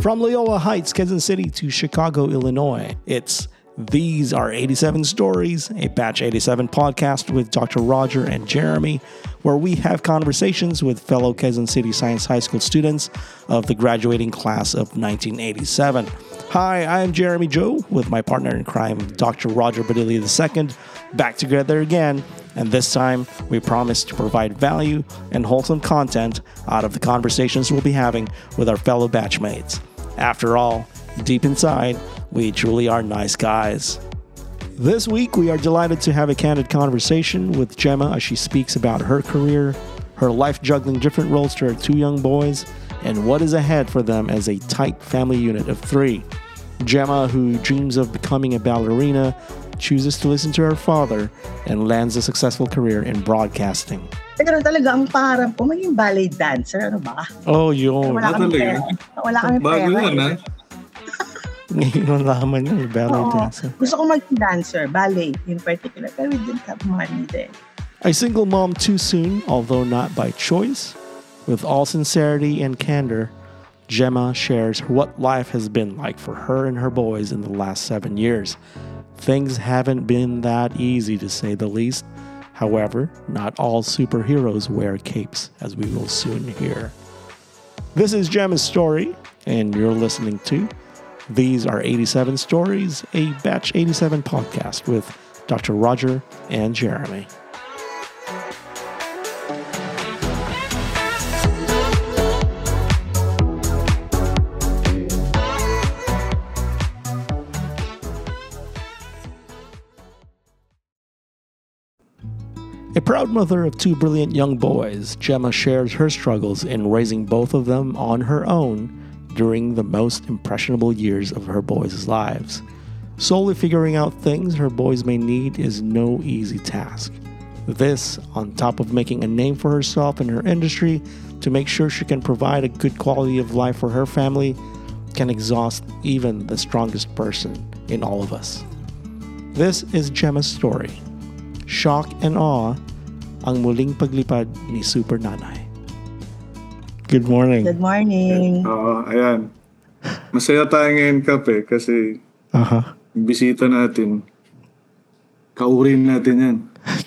From Loyola Heights, Kansas City to Chicago, Illinois, it's These Are 87 Stories, a Batch 87 podcast with Dr. Roger and Jeremy, where we have conversations with fellow Kansas City Science High School students of the graduating class of 1987. Hi, I'm Jeremy Joe with my partner in crime, Dr. Roger Badilli II, back together again and this time we promise to provide value and wholesome content out of the conversations we'll be having with our fellow batchmates. After all, deep inside, we truly are nice guys. This week, we are delighted to have a candid conversation with Gemma as she speaks about her career, her life juggling different roles to her two young boys, and what is ahead for them as a tight family unit of three. Gemma, who dreams of becoming a ballerina, chooses to listen to her father and lands a successful career in broadcasting. Pero talaga ang pangarap ko oh, maging ballet dancer, ano ba? Oh, yun. Wala kami pera. Wala kami Bago pera. yan, ha? Eh. Ah. Ngayon nalaman niya, may ballet Oo. dancer. Gusto ko maging dancer, ballet in particular. Pero we didn't have money then. A single mom too soon, although not by choice. With all sincerity and candor, Gemma shares what life has been like for her and her boys in the last seven years. Things haven't been that easy to say the least. However, not all superheroes wear capes, as we will soon hear. This is Gemma's story, and you're listening to These Are 87 Stories, a Batch 87 podcast with Dr. Roger and Jeremy. A proud mother of two brilliant young boys, Gemma shares her struggles in raising both of them on her own during the most impressionable years of her boys' lives. Solely figuring out things her boys may need is no easy task. This, on top of making a name for herself in her industry to make sure she can provide a good quality of life for her family, can exhaust even the strongest person in all of us. This is Gemma's story. Shock and awe ang muling paglipad ni Super Nanay. Good morning. Good morning. Oo, ayan. Masaya tayo ngayon, Kap, eh, kasi Aha. yung bisita natin, kaurin natin yan.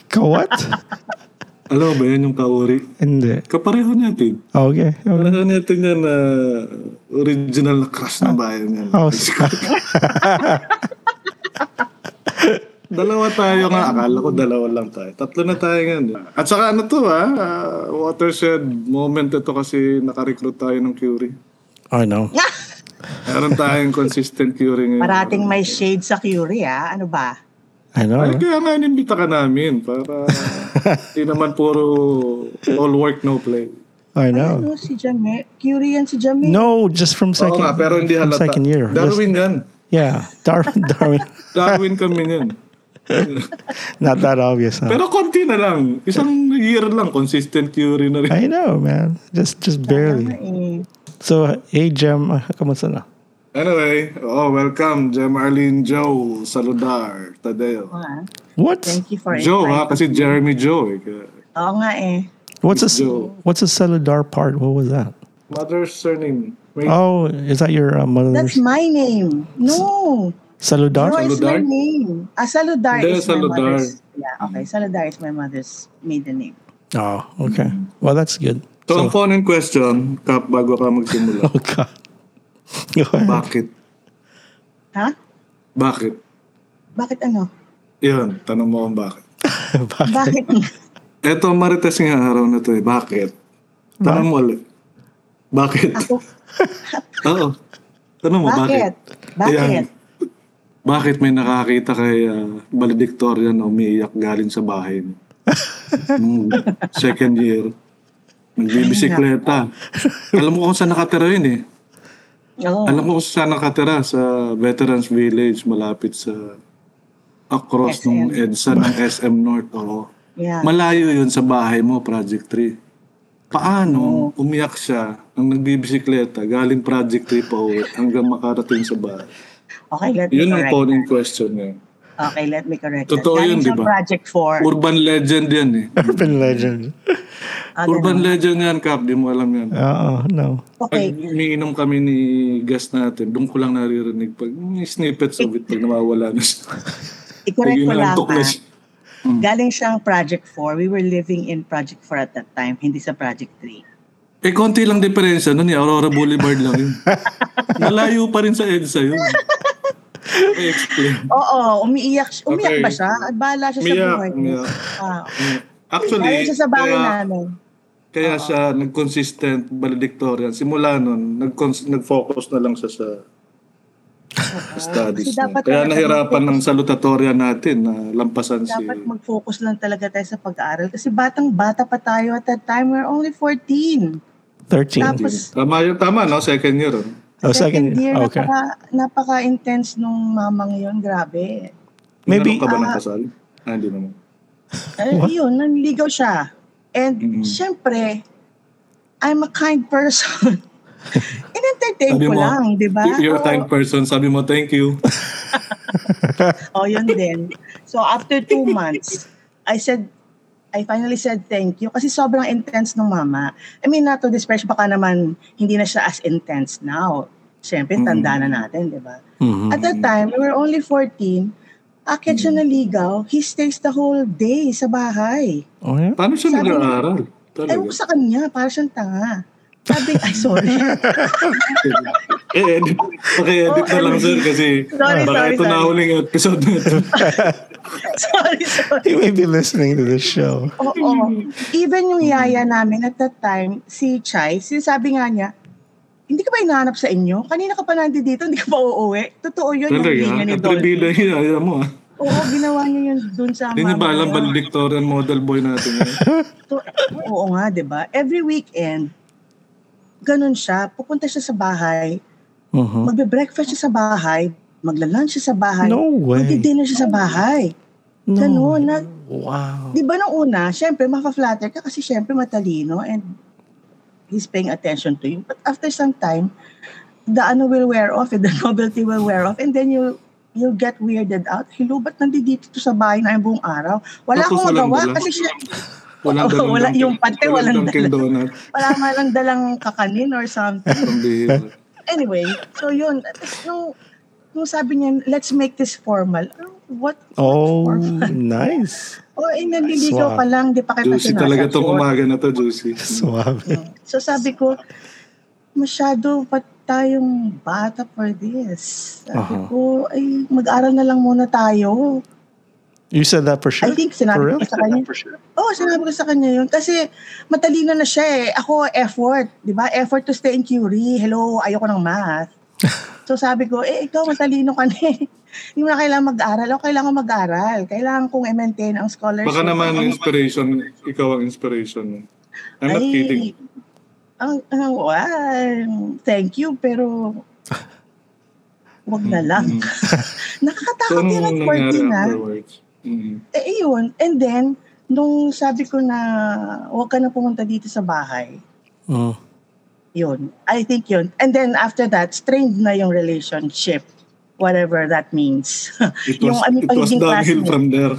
Ka-what? Alam mo ba yan yung kauri? Hindi. Kapareho natin. Okay. okay. Pareho natin yan na original na crush ng bayan yan. Oh, Dalawa tayo nga. Akala ko dalawa lang tayo. Tatlo na tayo nga. At saka ano to ha, ah, watershed moment ito kasi nakarecruit tayo ng Curie. I know. Meron tayong consistent Curie ngayon. Parating may shade sa Curie, ah. Ano ba? I know. Ay, kaya nga inimbita ka namin para di naman puro all work, no play. I know. Ano si Jame? Curie yan si Jame. No, just from Oo second. nga, pero hindi from halata. Second year. Darwin yan. Yeah, Darwin. Darwin. Darwin kami yan. Not that obvious. Huh? Pero konti na lang. Isang year lang, consistent Curie na rin. I know, man. Just, just barely. So, hey, Jem, ah, kamusta na? Anyway, oh, welcome, Jem Arlene Joe Saludar Tadeo. What? Thank you for Joe ha, inviting. kasi Jeremy Joe. Eh. Oo nga eh. What's a Joe. what's a cellular part? What was that? Mother's surname. Wait, Oh, is that your uh, That's my name. No. Cellular? No, it's my Saludar? name. Ah, Saludar Hindi, is my Saludar. mother's. Yeah, okay. Saludar is my mother's maiden name. Oh, okay. Well, that's good. so, ang phone in question, Kap, bago ka magsimula. Oh God. Bakit? Ha? Bakit? Bakit ano? Yan, tanong mo kung bakit. Bakit? Bakit? Eto, marites nga araw na to eh. Bakit? Tanong mo ulit. Bakit? Ako? Oo. Tanong mo, bakit? Bakit? Bakit? Ayan. Bakit may nakakita kay uh, valedictorian na umiiyak galing sa bahay mo? Nung second year. Nagbibisikleta. Alam mo kung saan nakatira yun eh. Oo. Alam mo kung saan nakatira sa Veterans Village malapit sa across SM. ng EDSA ng SM North. Oo. Yeah. Malayo yun sa bahay mo, Project 3. Paano umiyak siya nang nagbibisikleta galing Project 3 pa uwi hanggang makarating sa bahay? Okay, let me Yun ang in question niya. Okay, let me correct. Totoo that. yun, di ba? Project 4. Urban legend yan eh. Urban legend. Ah, Urban ganun. legend yan, Cap. Di mo alam yan. Oo, no. Pag Okay. umiinom kami ni guest natin, doon ko lang naririnig pag may snippets of it pag nawawala na siya. I-correct Pag ko lang ha. siya. Galing siyang Project 4. We were living in Project 4 at that time, hindi sa Project 3. Eh, konti lang diferensya nun eh. Aurora Boulevard lang yun. Malayo pa rin sa EDSA yun. I-explain. Oo, umiiyak, siya- umiyak Okay. ba siya? At bahala siya sa Umiyak, buhay. niya. umiyak. Ah, Actually, siya sa bahay kaya, namin. kaya siya nag-consistent valedictorian. Simula nun, nag-focus na lang siya sa studies. Kasi dapat. Kaya talaga nahirapan ng salutatorian natin na lampasan si... Dapat mag-focus lang talaga tayo sa pag-aaral. Kasi batang-bata pa tayo at that time. We're only 14. 13. Tapos, Tama yun, tama no? Second year. Oh. oh, second year, year. Okay. napaka, napaka-intense nung mamang yun. Grabe. Maybe, Maybe, ka ba ng ah, kasal? Ah, hindi naman. Eh, yun, nanligaw siya. And Mhm. syempre, I'm a kind person. In-entertain Sabi ko mo, lang, di ba? You're a kind person. Sabi mo, thank you. Oh, yun din. So after two months, I said, I finally said thank you kasi sobrang intense ng mama. I mean, not to disparage, baka naman hindi na siya as intense now. Siyempre, tanda na natin, di ba? Mhm. At that time, we were only 14. Akit siya naligaw, he stays the whole day sa bahay. Oh, yeah? Paano siya nag-aaral? Talaga. Ewan ko sa kanya, para siyang tanga. Sabi, ay sorry. eh, edit. Paki-edit na lang, sir, kasi Sorry, baka sorry, ito na sorry. huling episode na ito. sorry, sorry. He may be listening to this show. Oo. Even yung yaya namin at that time, si Chai, sinasabi nga niya, hindi ka ba hinahanap sa inyo? Kanina ka pa nandito dito, hindi ka pa uuwi. Totoo yun yung Talaga, linya ni ang Dolphy. tribida yun, ayaw mo ah. Oo, ginawa niya yun dun sa Hindi niyo ba alam niya. valedictorian model boy natin yun? To- Oo nga, di ba? Every weekend, ganun siya. Pupunta siya sa bahay, Mhm. magbe-breakfast siya sa bahay, magla-lunch siya sa bahay, No way. magdi-dinner siya sa bahay. No. Ganun. Na, Wow. Di ba nung una, syempre, maka-flatter ka kasi syempre matalino and he's paying attention to you. But after some time, the ano will wear off and the novelty will wear off and then you you'll get weirded out. Hello, ba't nandito to sa bahay na buong araw? Wala akong magawa kasi siya, Walang dalang wala Dunkin- yung pante, walang Dunkin' dala. Donut. wala man lang dalang kakanin or something. Anyway, so yun. Tapos Nung, nung sabi niya, let's make this formal. What? Oh, formal? nice. Oh, eh, naliligaw pa lang, di pa kita Juicy talaga itong umaga na to, Juicy. Suave. So sabi ko, masyado pa tayong bata for this. Sabi Aha. ko, ay mag-aral na lang muna tayo. You said that for sure? I think For sinabi real? ko sa kanya. Oo, oh, sinabi ko sa kanya yun. Kasi matalino na siya eh. Ako, effort. Di ba? Effort to stay in Curie. Hello, ayoko ng math. So sabi ko, eh ikaw matalino ka na eh. Hindi mo na kailangan mag-aral. Ako kailangan mag-aral. Kailangan kong i-maintain ang scholarship. Baka naman inspiration, ikaw ang inspiration. I'm not Ay, kidding. Ang, ang, well, thank you, pero wag na lang. So, Nakakatakot anong yan at nangyari 14 na. afterwards? Mm. Eh, yun. And then, nung sabi ko na wag ka na pumunta dito sa bahay, Mm. yun. I think yun. And then after that, strained na yung relationship. Whatever that means. It yung was, ano, it was downhill classmate. from there.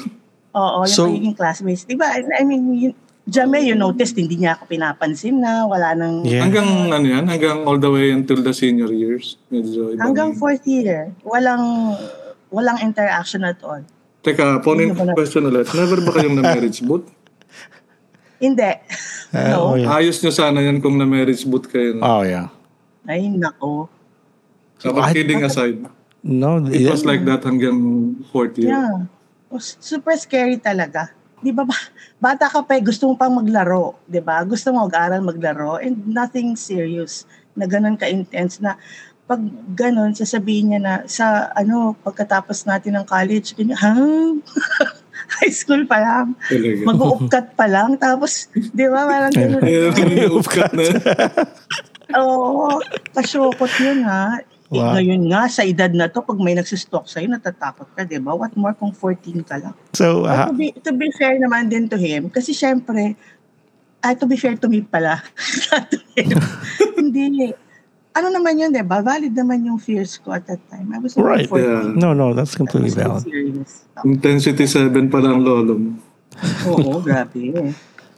Oo, yung So- pagiging classmates. Diba? I mean, yun, Jame, you noticed, hindi niya ako pinapansin na, wala nang... Yeah. Hanggang ano yan? Hanggang all the way until the senior years. Medyo Hanggang fourth year, walang walang interaction at all. Teka, phone in Hindi ba na- question ulit. Never ba kayong na-marriage boot? Hindi. Uh, no. oh, yeah. Ayos nyo sana yan kung na-marriage boot kayo. No? Oh, yeah. Ay, nako. So, but I- kidding aside, No, it was like that hanggang fourth year. Yeah. Was super scary talaga. Di ba, ba bata ka pa, eh, gusto mo pang maglaro. Di ba? Gusto mo mag-aral, maglaro. And nothing serious na ganun ka-intense na pag ganun, sasabihin niya na sa ano, pagkatapos natin ng college, ganyan, ha? High school pa lang. Mag-uupkat pa lang. Tapos, di ba, parang ganun. Cut na. Oo, kasyokot yun ha. Eh, Wow. Ngayon nga, sa edad na to, pag may nagsistalk sa'yo, natatakot ka, di ba? What more kung 14 ka lang? So, But uh, to, be, to be fair naman din to him, kasi syempre, ay, to be fair to me pala. Hindi. Ano naman yun, di ba? Valid naman yung fears ko at that time. I was only Right. 14. Yeah. no, no, that's completely valid. serious. Intensity 7 pa lang lolo mo. Oo, grabe.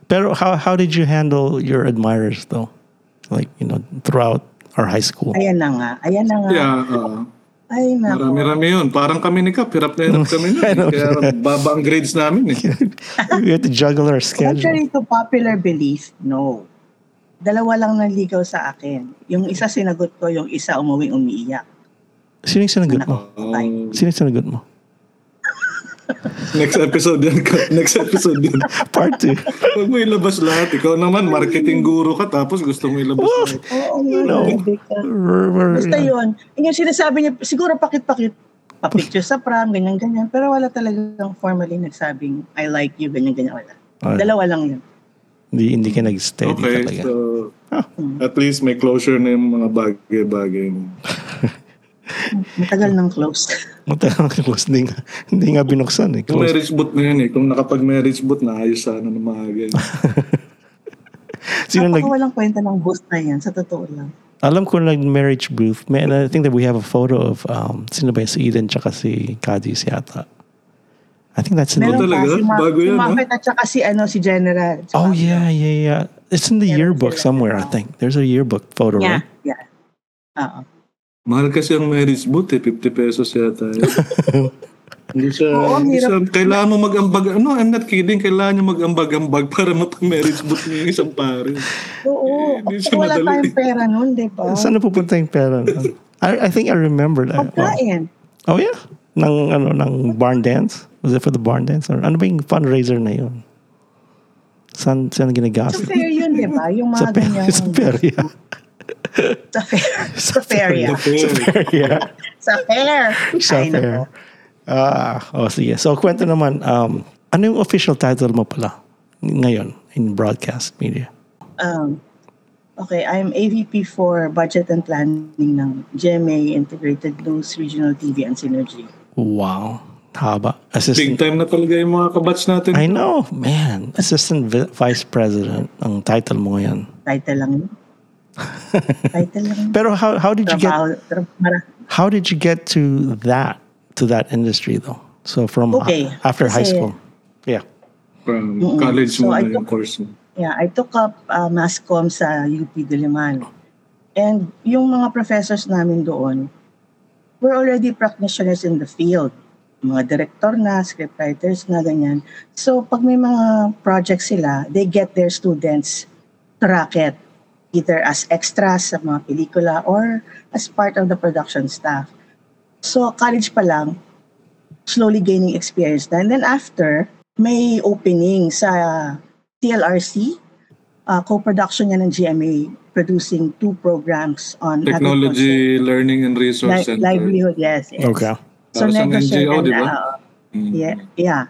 Pero how how did you handle your admirers though? Like, you know, throughout our high school. Ayan na nga. Ayan na nga. Yeah, uh, Ay, nako. marami-rami yun. Parang kami ni Kap, hirap na hirap kami nun. Kaya baba ang grades namin eh. we had to juggle our schedule. Contrary to popular belief, no. Dalawa lang naligaw sa akin. Yung isa sinagot ko, yung isa umuwi umiiyak. Sino yung sinagot mo? Oh, Sino yung sinagot mo? next episode yan. Next episode yan. Part 2. Huwag mo ilabas lahat. Ikaw naman, marketing guru ka tapos gusto mo ilabas lahat. Oo nga, No. Basta yun. Yung sinasabi niya, siguro pakit-pakit, pa-picture sa prom, ganyan-ganyan. Pero wala talagang formally nagsabing, I like you, ganyan-ganyan. Wala. Wala. Dalawa lang yun. Hindi, hindi ka nag-steady Okay, talaga. so at least may closure na yung mga bagay-bagay. Matagal ng close. Matagal ka close. Hindi nga, hindi nga binuksan eh. Kung Close. marriage boot na yan eh. Kung nakapag-marriage boot na, ayos sana ng mga ganyan. Sino nag, Napaka walang kwenta ng boost na yan, sa totoo lang. alam ko nag-marriage booth. May, and I think that we have a photo of, um, sino ba yun? Si Eden tsaka si Cadiz yata. I think that's in the, Meron talaga? pa si, Ma- Bago si yan, ha? Muffet at saka si, ano, si General. Tsaka- oh yeah, yeah, yeah. It's in the Meron yearbook sila. somewhere, I think. There's a yearbook photo, Yeah, right? yeah. Oo. Mahal kasi ang marriage boot eh. 50 pesos yata. yun. Hindi siya, Oo, hindi siya, kailangan mo mag-ambag, no, I'm not kidding, kailangan nyo mag-ambag-ambag para mapag-marriage boot yung isang pare. Oo. Hindi Kasi siya wala madali. tayong pera nun, di ba? Saan napupunta yung pera? I, I think I remember that. Oh. Pagkain. oh yeah? Nang, ano, nang barn dance? Was it for the barn dance? Or ano ba yung fundraiser na yun? Saan, saan Sa ginagastos? fair yun, di ba? Yung Sa mga sa fair, yeah. Sa fair. Sa fair. Okay. yeah. Sa fair. Sa fair. Ah, oh, sige. So, kwento naman, um, ano yung official title mo pala ngayon in broadcast media? Um, okay, I'm AVP for Budget and Planning ng GMA Integrated News Regional TV and Synergy. Wow. Haba. Big Assistant. time na talaga yung mga kabats natin. I know, man. Assistant Vi- Vice President ang title mo ngayon. Title lang yun. Title lang. Pero how how did you get Trabaho, how did you get to that to that industry though? So from Okay, after high kasi- school. Yeah. From Mm-mm. college So, mo I na yung took- course mo. Yeah, I took up uh, mass comm sa UP Diliman. And yung mga professors namin doon were already practitioners in the field. Mga director na, scriptwriters na, ganyan. So, pag may mga projects sila, they get their students to racket either as extras sa mga pelikula or as part of the production staff. So, college pa lang, slowly gaining experience na. And then after, may opening sa TLRC, uh, co-production niya ng GMA, producing two programs on Technology, Learning and Resource. Li- Center. livelihood, yes. yes. Okay. So, Para sa negotiate NGO, and, di ba? uh, Mm. yeah, yeah.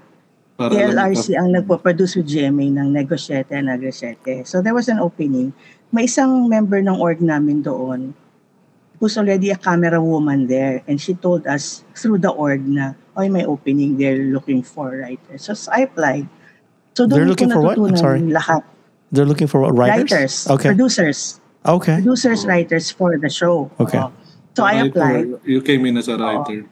Para TLRC ang nagpo-produce with GMA ng Negosyete and Agresiete. So there was an opening. May isang member ng org namin doon who's already a camera woman there and she told us through the org na oy may opening they're looking for writers. So, so I applied. So They're doon ko looking for what? I'm sorry. lahat. They're looking for what, writers? Writers, Okay. producers, Okay. producers, writers for the show. Okay. Oo. So I Writer. applied. You came in as a writer.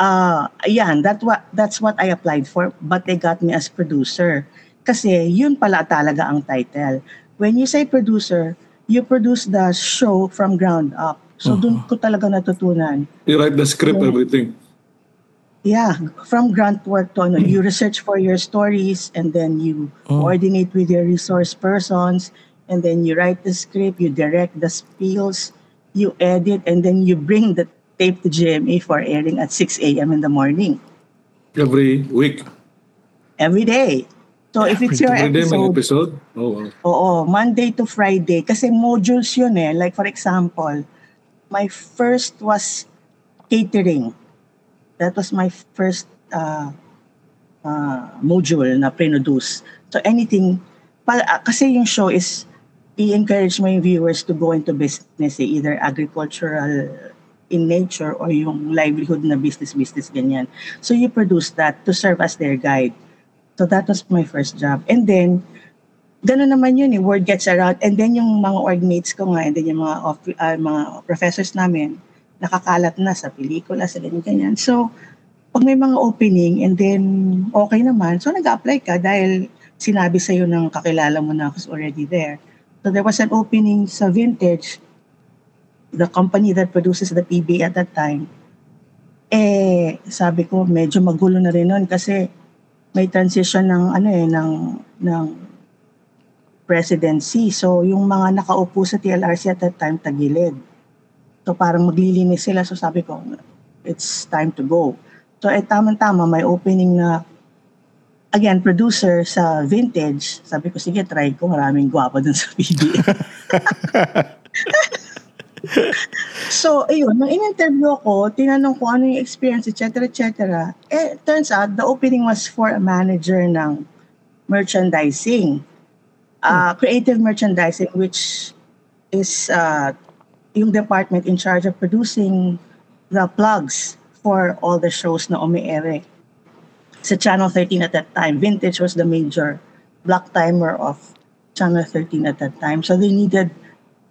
Uh, yan, that what, that's what I applied for, but they got me as producer. Kasi yun pala talaga ang title. When you say producer, you produce the show from ground up. So doon ko talaga natutunan. You write the script, everything. Yeah, from grant work to ano, you research for your stories and then you coordinate with your resource persons and then you write the script, you direct the spills, you edit, and then you bring the tape to GMA for airing at 6 a.m. in the morning. Every week. Every day. So if it's your Every episode, episode. Oh, wow. oo, Monday to Friday, kasi modules yun eh. Like for example, my first was catering. That was my first uh, uh, module na produce. So anything, pa, ah, kasi yung show is i-encourage mo yung viewers to go into business eh, either agricultural in nature or yung livelihood na business-business ganyan. So you produce that to serve as their guide. So that was my first job. And then, gano'n naman yun eh, word gets around. And then yung mga org mates ko nga, and then yung mga, off- ah, mga professors namin, nakakalat na sa pelikula, sa ganyan-ganyan. So, pag may mga opening and then okay naman, so nag-apply ka dahil sinabi sa'yo ng kakilala mo na who's already there. So there was an opening sa Vintage, the company that produces the PB at that time. Eh, sabi ko, medyo magulo na rin nun kasi may transition ng ano eh, ng, ng presidency. So yung mga nakaupo sa TLRC at that time, tagilid. So parang maglilinis sila. So sabi ko, it's time to go. So eh tamang-tama, may opening na again, producer sa vintage, sabi ko, sige, try ko. Maraming gwapo dun sa PBA. so, ayun, nung in-interview ko, tinanong ko ano yung experience, etc., etc. Eh, turns out, the opening was for a manager ng merchandising. Uh, creative merchandising, which is uh, yung department in charge of producing the plugs for all the shows na umiere sa Channel 13 at that time. Vintage was the major block timer of Channel 13 at that time. So they needed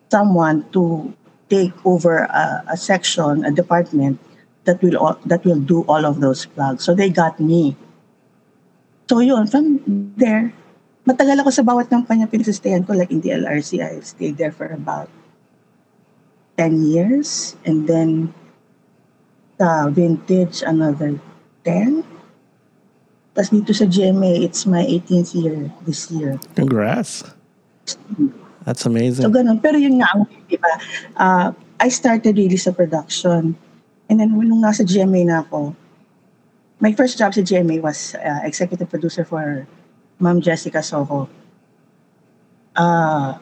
someone to take over a, a section, a department that will that will do all of those plugs. So they got me. So yun, from there, matagal ako sa bawat kampanya pinagsistayan ko. Like in the LRC, I stayed there for about 10 years. And then sa vintage, another 10. Tapos dito sa GMA, it's my 18th year this year. Congrats. That's amazing. So ganun. Pero yun nga, di ba, uh, I started really sa production. And then nung nasa GMA na ako, my first job sa GMA was uh, executive producer for Ma'am Jessica Soho. Uh,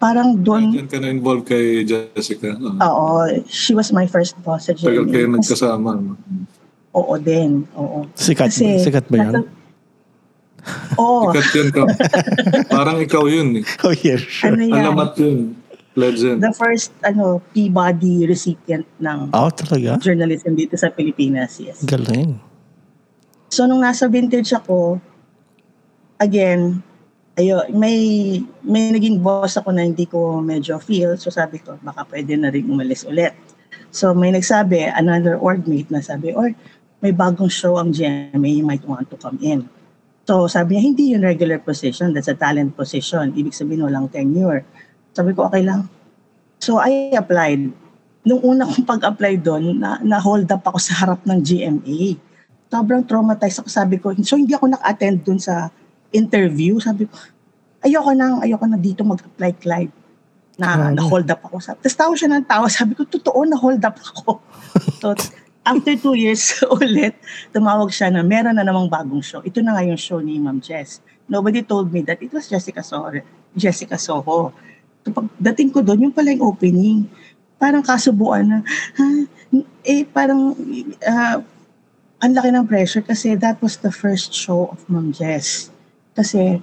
parang doon... Diyan ka na involved kay Jessica. no? Oo, she was my first boss sa Tagal GMA. kayo nagkasama. no? Oo din, oo. Sikat, Kasi- sikat ba yun? Oo, Sikat yan ka. Parang ikaw yun eh. Oh, yeah, sure. ano yan, Alamat yun. Legend. the first ano Peabody recipient ng Oh, talaga? journalism dito sa Pilipinas, yes. Galing. So, nung nasa vintage ako, again, ayo, may, may naging boss ako na hindi ko medyo feel. So, sabi ko, baka pwede na rin umalis ulit. So, may nagsabi, another org mate na sabi, or may bagong show ang GMA, you might want to come in. So, sabi niya, hindi yun regular position, that's a talent position. Ibig sabihin, walang tenure. Sabi ko, okay lang. So, I applied. Nung una kong pag-apply doon, na, na-hold up ako sa harap ng GMA sobrang traumatized ako. Sabi ko, so hindi ako naka-attend dun sa interview. Sabi ko, ayoko nang, ayoko na dito mag-apply, Clyde. Na, Grabe. na-hold up ako. Tapos tawa siya ng tawa. Sabi ko, totoo, na-hold up ako. so, after two years ulit, tumawag siya na meron na namang bagong show. Ito na nga yung show ni Ma'am Jess. Nobody told me that it was Jessica Soho. Jessica Soho. So, pagdating ko doon, yung pala yung opening. Parang kasubuan na, ha? Eh, parang, ah, ang laki ng pressure kasi that was the first show of Ma'am Jess. Kasi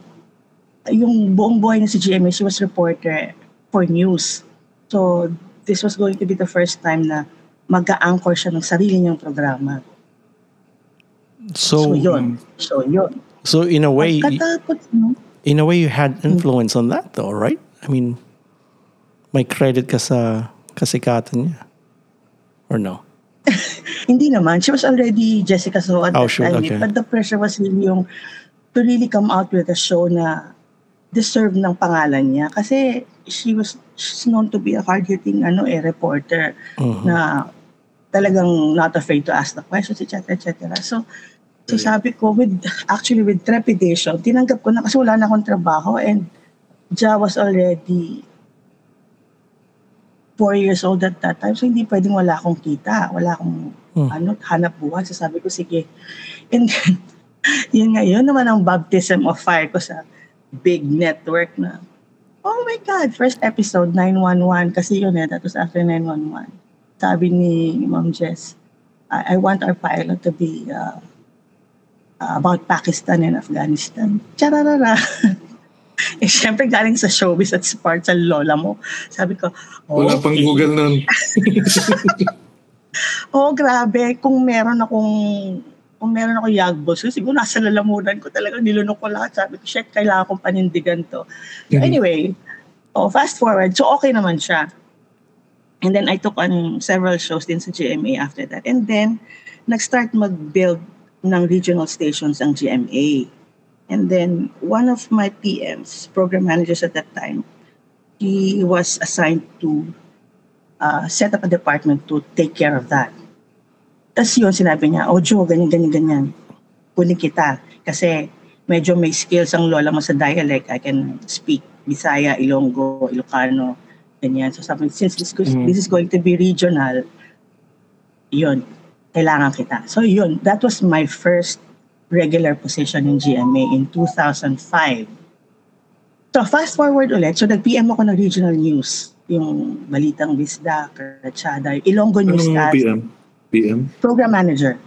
yung buong buhay na si GMA, she was reporter for news. So this was going to be the first time na mag-anchor siya ng sarili niyang programa. So, So yun. So yun. so in a way, Pagkatapos, no? in a way, you had influence on that, though, right? I mean, may credit ka sa kasikatan niya, or no? Hindi naman. She was already Jessica So at Oh, that sure, time. okay. But the pressure was really yung to really come out with a show na deserve ng pangalan niya. Kasi she was she's known to be a hard-hitting ano, eh, reporter Mhm. na talagang not afraid to ask the questions, etc. etc. So, so sabi ko, with actually with trepidation, tinanggap ko na kasi wala na akong trabaho and Ja was already four years old at that time. So, hindi pwedeng wala akong kita. Wala akong Hmm. ano, hanap buhay. So, sabi ko, sige. And then, yun nga, yun naman ang baptism of fire ko sa big network na, oh my God, first episode, 911. Kasi yun eh, that was after 911. Sabi ni Ma'am Jess, I, I want our pilot to be uh, about Pakistan and Afghanistan. Chararara. eh, syempre galing sa showbiz at sa part sa lola mo. Sabi ko, oh, Wala pang Google nun. oh, grabe. Kung meron akong kung meron ako yagbos, so siguro nasa lalamunan ko talaga, nilunok ko lahat. Sabi ko, shit, kailangan kong panindigan to. So anyway, oh, fast forward. So okay naman siya. And then I took on several shows din sa GMA after that. And then, nag-start mag-build ng regional stations ang GMA. And then one of my PMs, program managers at that time, he was assigned to uh, set up a department to take care of that. Tapos yun, sinabi niya, oh Joe, ganyan, ganyan, ganyan. Kunin kita. Kasi medyo may skills ang lola mo sa dialect. I can speak Bisaya, Ilonggo, Ilocano, ganyan. So sabi, since this, Mm. this is going to be regional, yun, kailangan kita. So yun, that was my first regular position in GMA in 2005. So fast forward ulit, so nag-PM ako ng regional news, yung Balitang Bisda, Karachada, Ilonggo News Anong as PM? PM? program manager.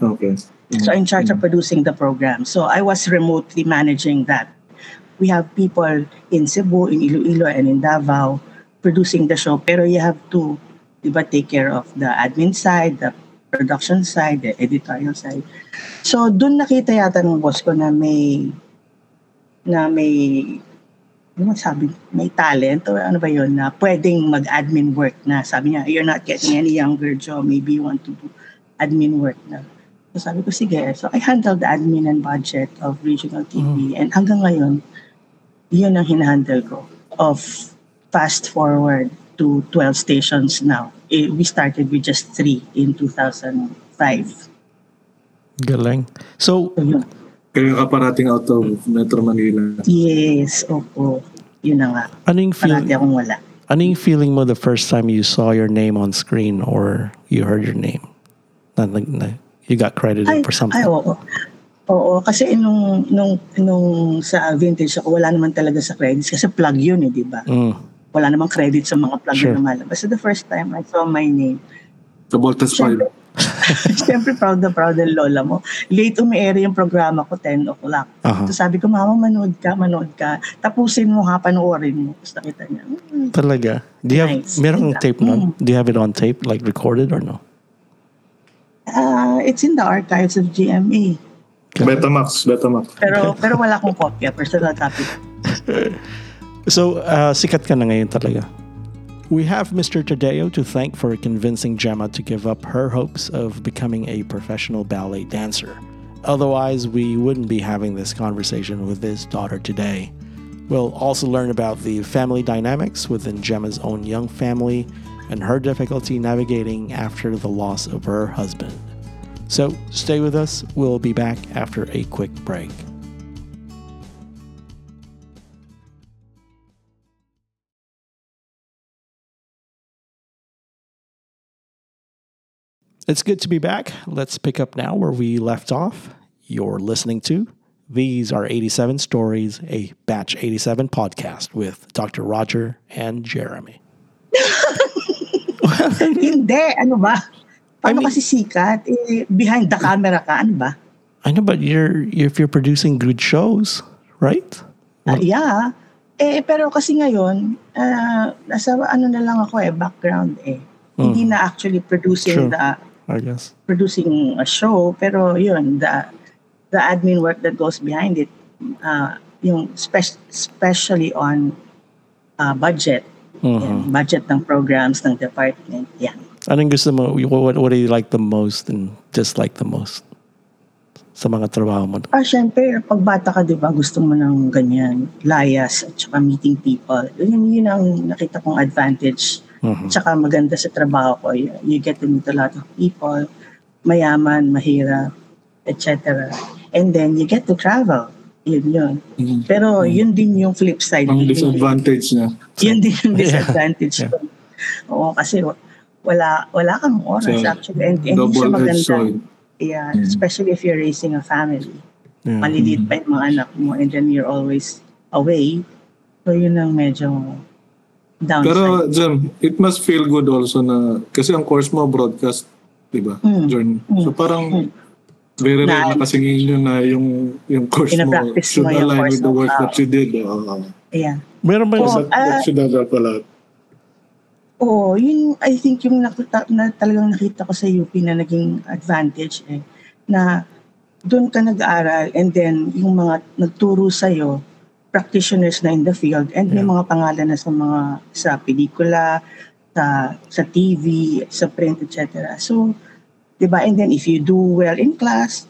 Okay. So in charge of producing the program. So I was remotely managing that. We have people in Cebu, in Iloilo, and in Davao producing the show. Pero you have to, di ba, take care of the admin side, the production side, the editorial side. So doon nakita yata ng boss ko na may na may ano sabi, may talent or ano ba yun na pwedeng mag-admin work na sabi niya, you're not getting any younger job, maybe you want to do admin work na. So sabi ko, sige. So I handled the admin and budget of regional TV. And hanggang ngayon, yun ang hinahandle ko of fast forward to 12 stations now. Eh, we started with just three in 2005. Galing. So, So yun. Kaya ka parating out of Metro Manila. Yes, opo. Yun na nga. anong Parati feeling, akong wala. anong feeling mo the first time you saw your name on screen or you heard your name? Na, na, na- you got credited for something. Ay, oo. Oo, kasi nung, nung, nung sa vintage ako, wala naman talaga sa credits kasi plug yun eh, di ba? Mm. Wala namang credit sa mga plug Sure. na malabas. So the first time I saw my name, Sa Voltas 5. Siyempre, proud na proud ng lola mo. Late umi-air yung programa ko, 10 o'clock. Aha. So sabi ko, mama, manood ka, manood ka. Tapusin mo ha, panoorin mo. Tapos nakita niya, "Hmm, Talaga. Do you have, Nice. meron kang tape nun? Mm. Do you have it on tape, like recorded or no? ah, it's in the archives of GMA. Betamax, Betamax. Pero pero wala akong kopya, personal copy. So, uh, sikat ka na ngayon talaga. We have Mr. Tadeo to thank for convincing Gemma to give up her hopes of becoming a professional ballet dancer. Otherwise, we wouldn't be having this conversation with his daughter today. We'll also learn about the family dynamics within Gemma's own young family and her difficulty navigating after the loss of her husband. So, stay with us. We'll be back after a quick break. It's good to be back. Let's pick up now where we left off. You're listening to These Are 87 Stories, a Batch 87 podcast with Dr. Roger and Jeremy. Hindi, ano ba? I Paano mean- kasi sikat? Eh, behind the camera ka, ano ba? I know, but you're if you're producing good shows, right? Ah, yeah. Eh, pero kasi ngayon, ah, nasa ano na lang ako eh, background eh. Hindi na actually producing Sure. the I guess. producing a show, pero yun, the the admin work that goes behind it, uh, yung spe- especially on uh, budget, Mhm. yan, budget ng programs ng department, yan. Anong gusto mo? What, what do you like the most and dislike the most sa mga trabaho mo? Ah, syempre, pag bata ka, di ba, gusto mo ng ganyan, layas, at saka meeting people. Yun, yun ang nakita kong advantage. Mhm. Tsaka maganda sa trabaho ko. You, you get to meet a lot of people, mayaman, mahirap, etc. And then, you get to travel. Yun yun. Mhm. Pero yun din yung flip side. Ang disadvantage niya. Yun din yung disadvantage Yeah. ko. Oo, kasi wala wala kang oras So, actually. And, and hindi siya maganda. Yeah, Mm. especially if you're raising a family. Yeah. Maliliit pa yung mga anak mo and then you're always away. So yun ang medyo downside. Pero, Jem, it must feel good also na, kasi ang course mo, broadcast, di ba? Mm. Journey. Mm. So parang, very Na- rare na kasingin nyo na yung, yung course mo should mo yung align with the mo. work Ah. that you did. Oo. yeah. Meron ba Oh, That, ah, that should have helped a lot. Oo, yun I think yung nakita, na talagang nakita ko sa UP na naging advantage eh, na doon ka nag-aaral and then yung mga nagturo sa'yo, practitioners na in the field and may Yeah. mga pangalan na sa mga sa pelikula, sa sa TV, sa print, etc. So, 'di ba? And then if you do well in class,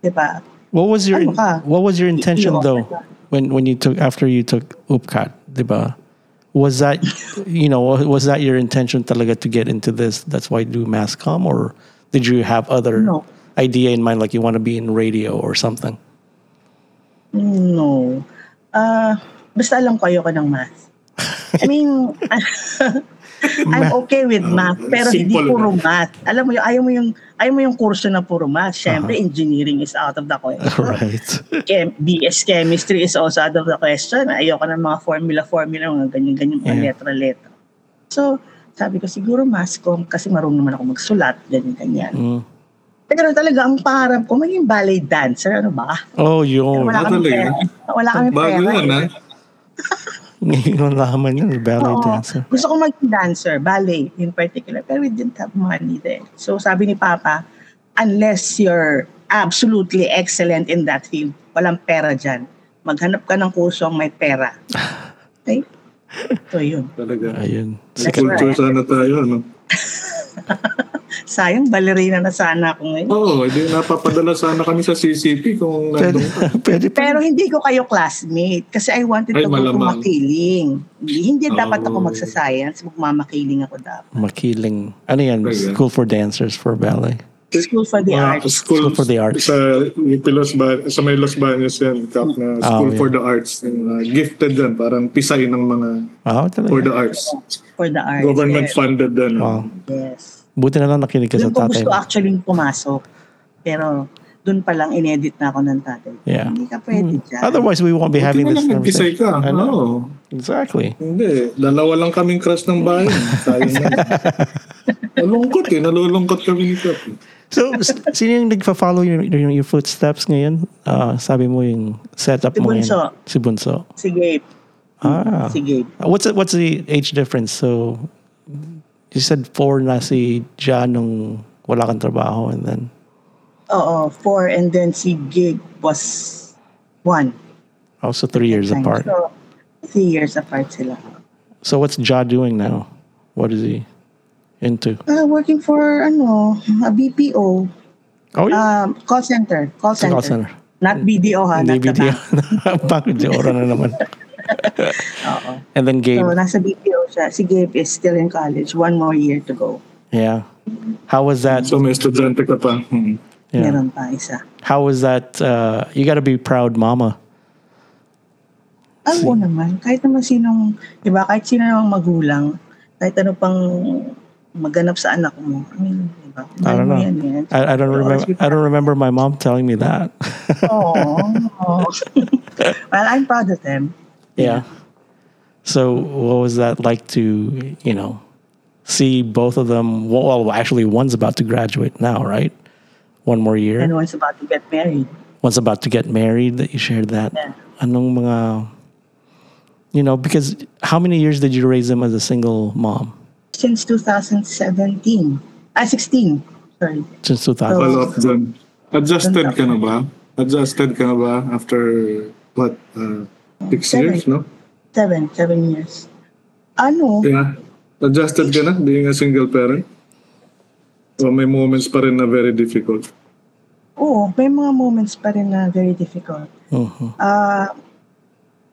'di ba? What was your Ano ka? What was your intention though when when you took after you took UPCAT, diba? Was that you know was that your intention talaga to get into this? That's why you do mass comm, or did you have other No. idea in mind, like you want to be in radio or something? No. Ah, basta alam ko ayoko ng math. I mean, I'm okay with math, pero hindi Simple. puro math. Alam mo yung ayaw mo yung ayaw mo yung kurso na puro math. Syempre, engineering is out of the question. right. Chem, BS chemistry is also out of the question. Ayoko ng mga formula formula mga ganyan ganyan Yeah. letra letra. So, sabi ko siguro math com kasi marunong naman ako magsulat, ganyan ganyan. Mm. Pero talaga ang pangarap ko maging ballet dancer, ano ba? Oh, Pero yun. wala Ah, kami talaga? pera. Wala kami Bago pera. yan, ha? Ngayon laman yun, ballet Oo. dancer. Gusto ko maging dancer, ballet in particular, pero we didn't have money there. So sabi ni Papa, unless you're absolutely excellent in that field, walang pera dyan. Maghanap ka ng kursong may pera. Okay? So yun. Talaga. Ayun. That's Culture sana tayo, no? Sayang, ballerina na sana ako ngayon. Oo, hindi napapadala sana kami sa CCP kung Pwede, pwede pa. Pero hindi ko kayo classmate kasi I wanted Ay, to go to malamang. makiling. Hindi, hindi dapat ako Oh. magsa-science, magmamakiling ako dapat. Makiling. Ano yan? Ayun. School for dancers for ballet. School for the Mga arts. school, School for the arts. Sa, Los Ba- sa may Los Baños yan, Kap, na Ah, School yeah. for the Arts. Yung, uh, gifted yan, parang pisay ng mga Ah, talaga. for the arts. For the arts. Government yes. funded din. Wow. Yes. Buti na lang nakinig ka sa Doon ko tatay gusto actually pumasok. Pero doon pa lang inedit na ako ng tatay. Yeah. Hindi ka pwede Hmm. dyan. Otherwise, we won't be having Buti this na lang nagpisay conversation. ka. I know. Oo. Exactly. Hindi. Dalawa lang kaming crush ng bayan. Sayang na. Nalungkot eh. Nalulungkot kami ni Kap. So, s- sino yung nagpa-follow your, your, your footsteps ngayon? Ah, sabi mo yung setup Si mo Bunso. ngayon. Si Bunso. Si Gabe. Ah. Si Gabe. What's the, what's the age difference? So, you said four na si Jan nung wala kang trabaho and then, Oo, four. And then si Gabe was one. also three years Time. apart. So, three years apart sila. So, what's Ja doing now? What is he into? Uh, working for, ano, a BPO. Oh, yeah. Um, call center. Call center. call center. Not BDO ha. Hindi bank. Bakit di oras na naman? Oo. And then Gabe. So, nasa BPO siya. Si Gabe is still in college. One more year to go. Yeah. How was that? So may estudyante ka pa. Hmm. Yeah. Meron pa isa. How was that? Uh, you got to be proud, mama. Ah, oo naman. Kahit naman sinong, di ba, kahit sino namang magulang, kahit ano pang maganap sa anak mo. I mean, di ba? I don't know. Yan, yan. I, I don't remember. I don't remember my mom telling me that. Oo. oo. well, I'm proud of them. Yeah. So, what was that like to, you know, see both of them? Well, actually, one's about to graduate now, right? One more year. And one's about to get married. One's about to get married. That you shared that. Yeah. Anong mga, you know, because how many years did you raise them as a single mom? Since 2017. Ah, 16. Sorry. Since 2000. Follow up dun. Adjusted ka na ba? Adjusted ka na ba after what? Uh, six Seven. years, no? Seven. Seven years. Ano? Yeah. Adjusted ka na being a single parent? O may moments pa rin na very difficult? Oo, may mga moments pa rin na very difficult. Mhm. Ah,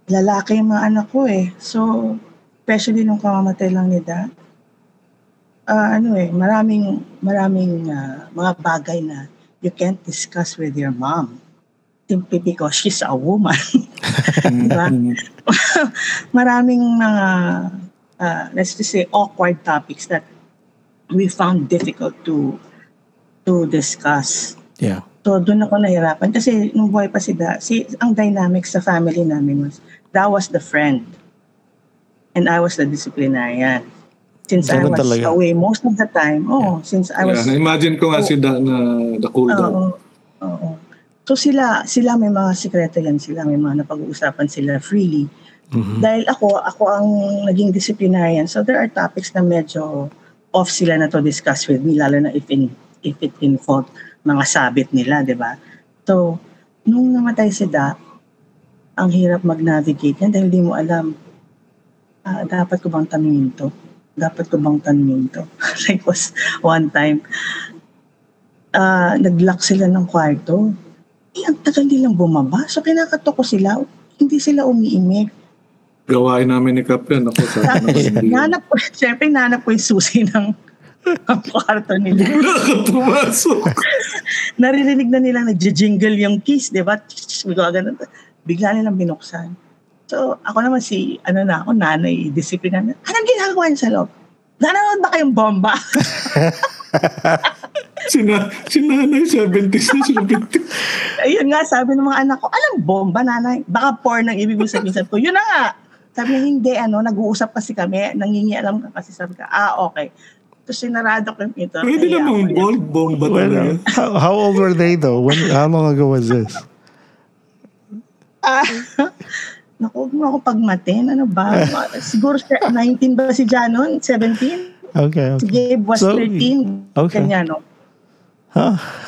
lalaki yung mga anak ko eh. So, especially nung kamamatay lang ni dad. Ah, ano eh, maraming maraming ah, mga bagay na you can't discuss with your mom simply because she's a woman. Diba? maraming mga ah, let's just say awkward topics that we found difficult to to discuss. Yeah. So doon ako nahirapan kasi nung buhay pa si Da, si ang dynamics sa family namin was Da was the friend and I was the disciplinarian. Since I Ganun was talaga. away most of the time, oh, since I was yeah, imagine ko nga si Da na the cool down. Oo. Oo. So sila, sila may mga sikreto yan sila, may mga napag-uusapan sila freely. Mhm. Dahil ako, ako ang naging disciplinarian. So there are topics na medyo off sila na to discuss with me, lalo na if, in, if it involve mga sabit nila, di ba? So, nung namatay si Da, ang hirap mag-navigate yan dahil di mo alam, ah, dapat ko bang tanungin to? Dapat ko bang tanungin to? like was one time, ah, nag-lock sila ng kwarto. Eh, ang tagal nilang bumaba. So, kinakatok ko sila. Hindi sila umiimik. Gawain namin ni Kap yan. Ako sa Nanap ko, syempre, nanap ko yung susi ng ang kwarto nila. Nakatumasok. Naririnig na nila nagja-jingle yung keys, di ba? Ganun. Bigla nilang binuksan. So, ako naman si, ano na ako, nanay, disiplina na. Anong ginagawa niyo sa loob? Nanonood ba kayong bomba? Sina, si nanay, 70s na, 70s. Ayun nga, sabi ng mga anak ko, alam, bomba, nanay. Baka porn ang ibig mo sabihin. Sabi ko, yun na nga. Sabi niya, hindi, ano, nag-uusap kasi kami, nangingialam ka kasi. Sabi ka, ah, okay. Tapos sinarado ko yung pinto. Pwede namang bold bomba Well, talaga. uh, how, how old were they though? When? How long ago was this? Ah, naku, huwag mo ako pagmatin. Ano ba? Siguro siya, 19 ba si Janon? 17? Okay. Si okay. Gabe was So, 13. okay. Kanya, no?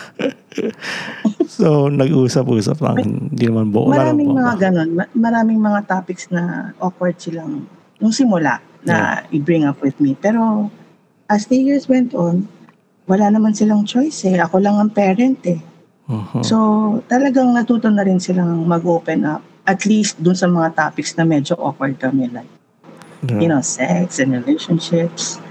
So, nag-usap-usap lang. Hindi naman buo. Maraming mga. Ma- Maraming mga topics na awkward silang nung simula na i-bring up with me. Pero as the years went on, wala naman silang choice eh. Ako lang ang parent eh. Mhm. So talagang natuto na rin silang mag-open up. At least dun sa mga topics na medyo awkward kami. Like, Yeah. you know, sex and relationships.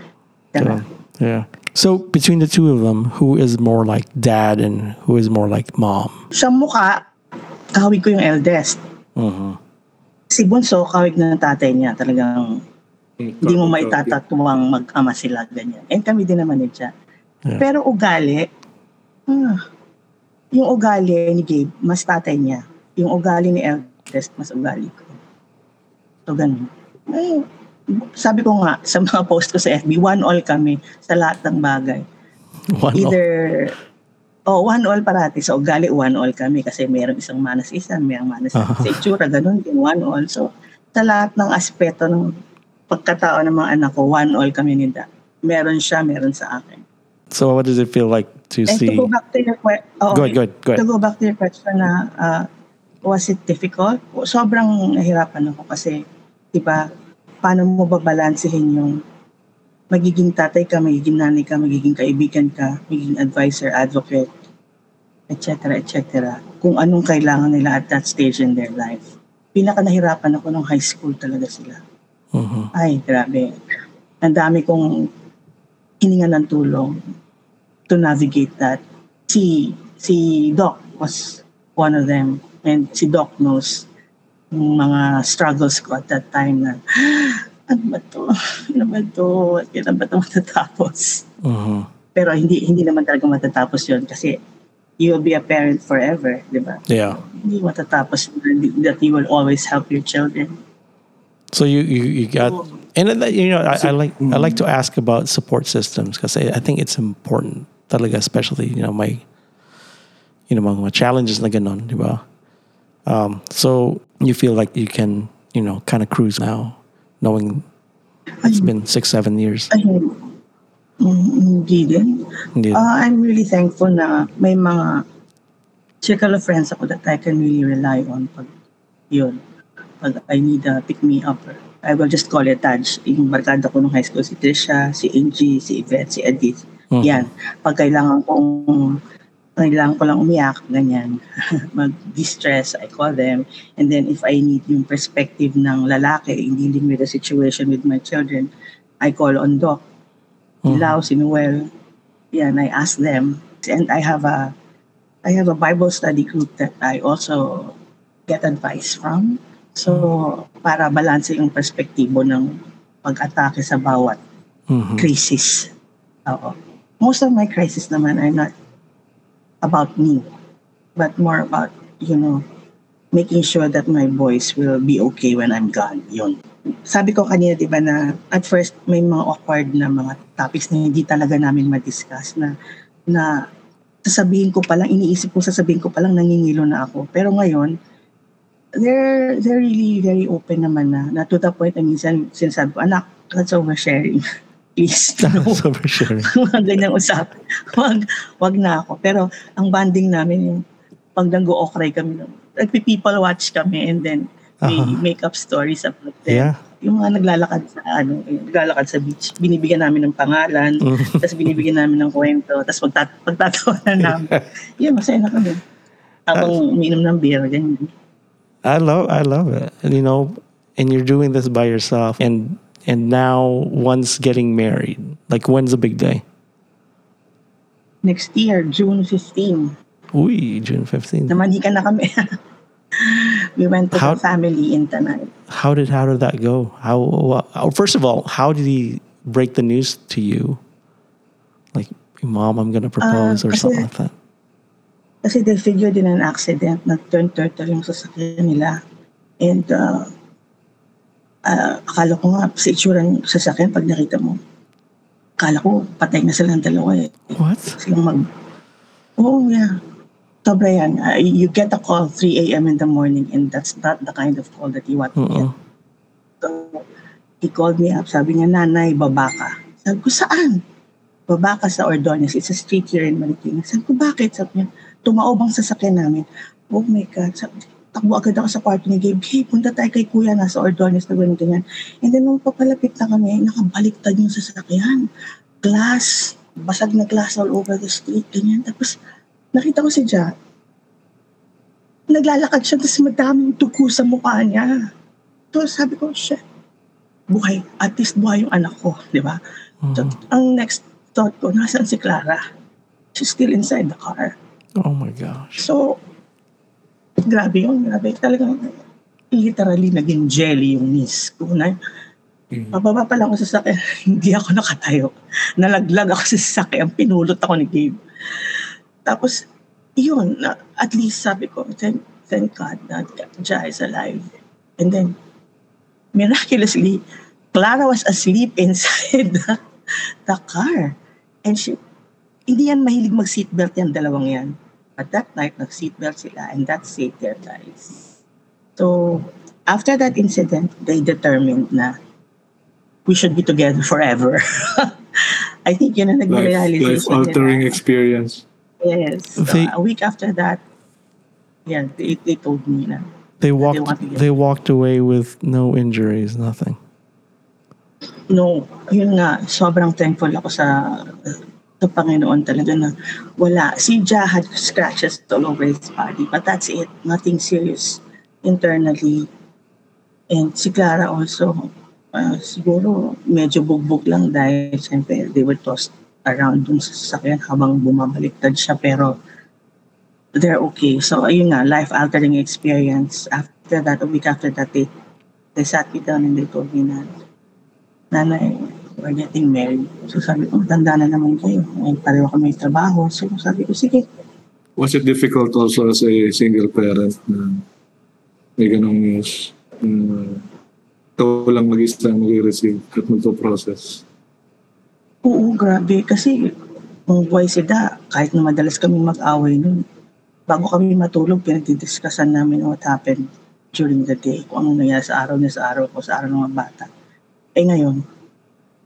Yeah. Ganun. yeah. So, between the two of them, who is more like dad and who is more like mom? Sa mukha, kahawig ko yung eldest. Mhm. Si Bunso, kahawig na ng tatay niya. Talagang Hindi mo maitatatuwang mag-ama sila, ganyan. And kami din naman ni Jack. Yeah. Pero ugali, ah, yung ugali ni Gabe, mas tatay niya. Yung ugali ni eldest, mas ugali ko. So, ganun. Ay, sabi ko nga, sa mga post ko sa FB, one all kami sa lahat ng bagay. One Either, oh, one all parati. Sa ugali, one all kami kasi mayroong isang manas isa, mayroong manas. Aha. Sa itsura, ganun din, one all. So, sa lahat ng aspeto ng pagkatao ng mga anak ko, one all kami ni Dad. Meron siya, meron sa akin. So, what does it feel like to And see? to go back to your question, Go ahead, go ahead, go to ahead. go back to your question na, uh, was it difficult? Sobrang nahirapan ako kasi, di ba, paano mo babalansehin yung magiging tatay ka, magiging nanay ka, magiging kaibigan ka, magiging advisor, advocate, etc., etc. Kung anong kailangan nila at that stage in their life. Pinaka nahirapan ako nung high school talaga sila. Mhm. Ay, grabe. Ang dami kong hininga ng tulong to navigate that. Si, si Doc was one of them. And si Doc knows yung mga struggles ko at that time na, ano ba to? Ano ba to? Kailan ba to matatapos? Mhm. Pero hindi hindi naman talaga matatapos yun kasi you will be a parent forever, di ba? Yeah. Hindi matatapos that you will always help your children. So you you, you got and then, you know I, I like I like to ask about support systems because I, I think it's important talaga especially you know my you know mga challenges na ganon di ba um, so you feel like you can you know kind of cruise now knowing it's been six seven years Ayun. Hindi din. Hindi. Uh, I'm really thankful na may mga circle of friends ako that I can really rely on pag yun. Pag I need a pick-me-up. I will just call it Taj. Yung barkada ko nung high school, si Trisha, si Angie, si Yvette, si Edith. Mhm. Yan. Pag kailangan kong kailangan ko lang umiyak, ganyan. Mag-distress, I call them. And then if I need yung perspective ng lalaki in dealing with the situation with my children, I call on Doc. Si Mhm. Lau, si Noel. Yan, I ask them. And I have a I have a Bible study group that I also get advice from. So, para balanse yung perspektibo ng pag-atake sa bawat Mhm. crisis. Oo. Most of my crisis naman are not about me, but more about, you know, making sure that my boys will be okay when I'm gone. Yun. Sabi ko kanina, di ba, na at first may mga awkward na mga topics na hindi talaga namin ma-discuss na, na sasabihin ko pa lang, iniisip ko sasabihin ko pa lang, nangingilo na ako. Pero ngayon, they're, they're really very open naman na, na to the point na minsan sinasabi ko, anak, that's oversharing. Please, no so for sure mga ganyang usapan. Wag, wag na ako. Pero ang banding namin yung pag nag-o-okray kami, nagpi-people watch kami and then we Aha. make up stories about them. yeah Yung mga naglalakad sa ano, naglalakad sa beach, binibigyan namin ng pangalan, tapos binibigyan namin ng kwento, tapos pagtat pagtatawanan namin. Yun, masaya na kami. Habang uminom ng beer, ganyan. I love I love it. And you know, and you're doing this by yourself and and now one's getting married. Like when's the big day? Next year, June 15, Uy, June 15th. namanikan na kami. we went to How- the family in Tanay. How did how did that go? How uh, first of all, how did he break the news to you? Like, mom, I'm gonna propose or kasi- something like that. Kasi they figured in an accident na turn turtle yung sasakyan nila. And uh, uh, akala ko nga sa itsura ng sasakyan pag nakita mo. Akala ko patay na silang dalawa eh. What? Silang mag... Oh yeah. Sobra yan. Uh, you get a call 3 a.m. in the morning and that's not the kind of call that you want to get. So, he called me up. Sabi niya, nanay, baba ka. Sabi ko, saan? Baba ka sa Ordonez. It's a street here in Marikina. Sabi ko, bakit? Sabi niya, tumaob ang sasakyan namin. Oh my God. Sabi, takbo agad ako sa kwarto ni Gabe. Hey, punta tayo kay kuya, nasa Ordonez na ganyan, ganyan. And then, nung papalapit na kami, nakabaliktad yung sasakyan. Glass. Basag na glass all over the street. Ganyan. Tapos, nakita ko si Ja. Naglalakad siya, tapos madaming tuko sa mukha niya. So, sabi ko, shit, buhay. At least buhay yung anak ko, di ba? So, Mhm. ang next thought ko, nasaan si Clara? She's still inside the car. Oh my gosh. So, grabe yun, grabe. Talagang literally naging jelly yung knees ko. Na, Mhm. pababa pa lang ako sa sakyan, hindi ako nakatayo. Nalaglag ako sa sakyan, pinulot ako ni Gabe. Tapos, yun, na, at least sabi ko, thank, thank God that Ja is alive. And then, miraculously, Clara was asleep inside the, the car. And she, hindi yan mahilig mag-seatbelt yan, dalawang yan. But that night, nag-seatbelt sila and that saved their lives. So, after that incident, they determined na we should be together forever. I think yun ang Life, nag-realization life-altering nila. experience. Yes. So, They- a week after that, yeah, they, they told me na They walked want to get- they walked away with no injuries, nothing. no, yun nga, sobrang thankful ako sa sa Panginoon talaga na wala. Si Ja had scratches all over his body, but that's it. Nothing serious internally. And si Clara also, uh, siguro medyo bugbog lang dahil siyempre they were tossed around dun sa sasakyan habang bumabaliktad siya pero they're okay. So ayun nga, life-altering experience. After that, a week after that, they, they sat me down and they told me na nanay, we're getting married. So sabi ko, tanda na naman kayo. Ay, pareho kami may trabaho. So sabi ko, sige. Was it difficult also as a single parent na may ganong news? Uh, ikaw lang mag-isa mag-receive at magpo-process. Oo, grabe. Kasi kung buhay sila, kahit na madalas kami mag-away nun, bago kami matulog, pinagdidiscusan namin what happened during the day, kung anong nangyari sa araw na sa araw ko, sa araw ng mga bata. Eh ngayon,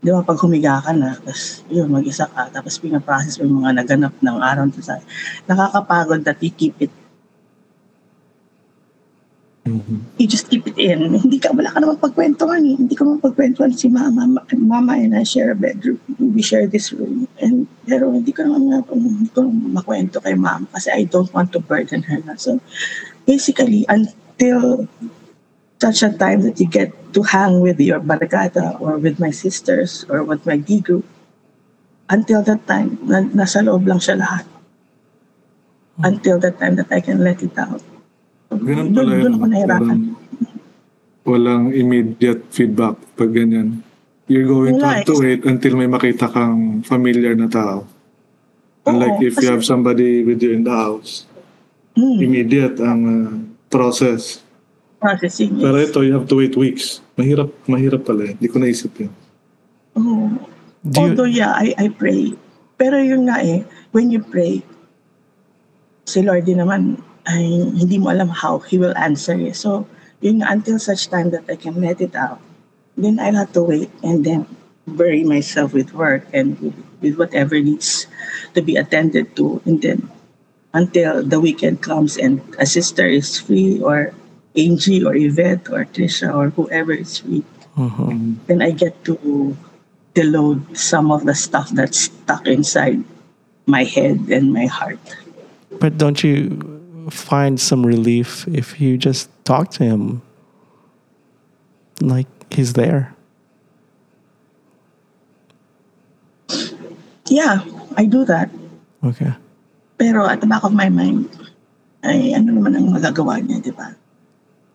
di ba pag humiga ka na, tapos yun, mag-isa ka, tapos pinaprocess mo yung mga naganap ng araw sa nakakapagod that you keep it you just keep it in. Hindi ka, wala ka naman pagkwentuhan eh. Hindi ka naman pagkwentuhan si mama. Ma- Mama and I share a bedroom. We share this room. And, pero hindi ko naman hindi ko naman makwento kay mama kasi I don't want to burden her na. So, basically, until such a time that you get to hang with your barkada or with my sisters or with my D group, until that time, na, nasa loob lang siya lahat. Until that time that I can let it out. Ganun Doon- pala doon yun. ako nahirapan. Walang, walang immediate feedback pag ganyan. You're going to have to eh. wait until may makita kang familiar na tao. Unlike Oo, if you have somebody with you in the house, Hmm, immediate ang uh, process. Processing. Pero yes. ito, you have to wait weeks. Mahirap, mahirap pala eh. Hindi ko naisip yun. Oo. Do you, Although, yeah, I, I pray. Pero yun nga eh, when you pray, si Lord din naman, ay hindi mo alam how He will answer you. So, yun nga, until such time that I can let it out, then I'll have to wait and then bury myself with work and with, with whatever needs to be attended to. And then, until the weekend comes and a sister is free or Angie or Yvette or Trisha or whoever is free, Mhm. then I get to deload some of the stuff that's stuck inside my head and my heart. But don't you find some relief if you just talk to him like he's there. Yeah, I do that. Okay. Pero at the back of my mind, ay ano naman ang magagawa niya, di ba?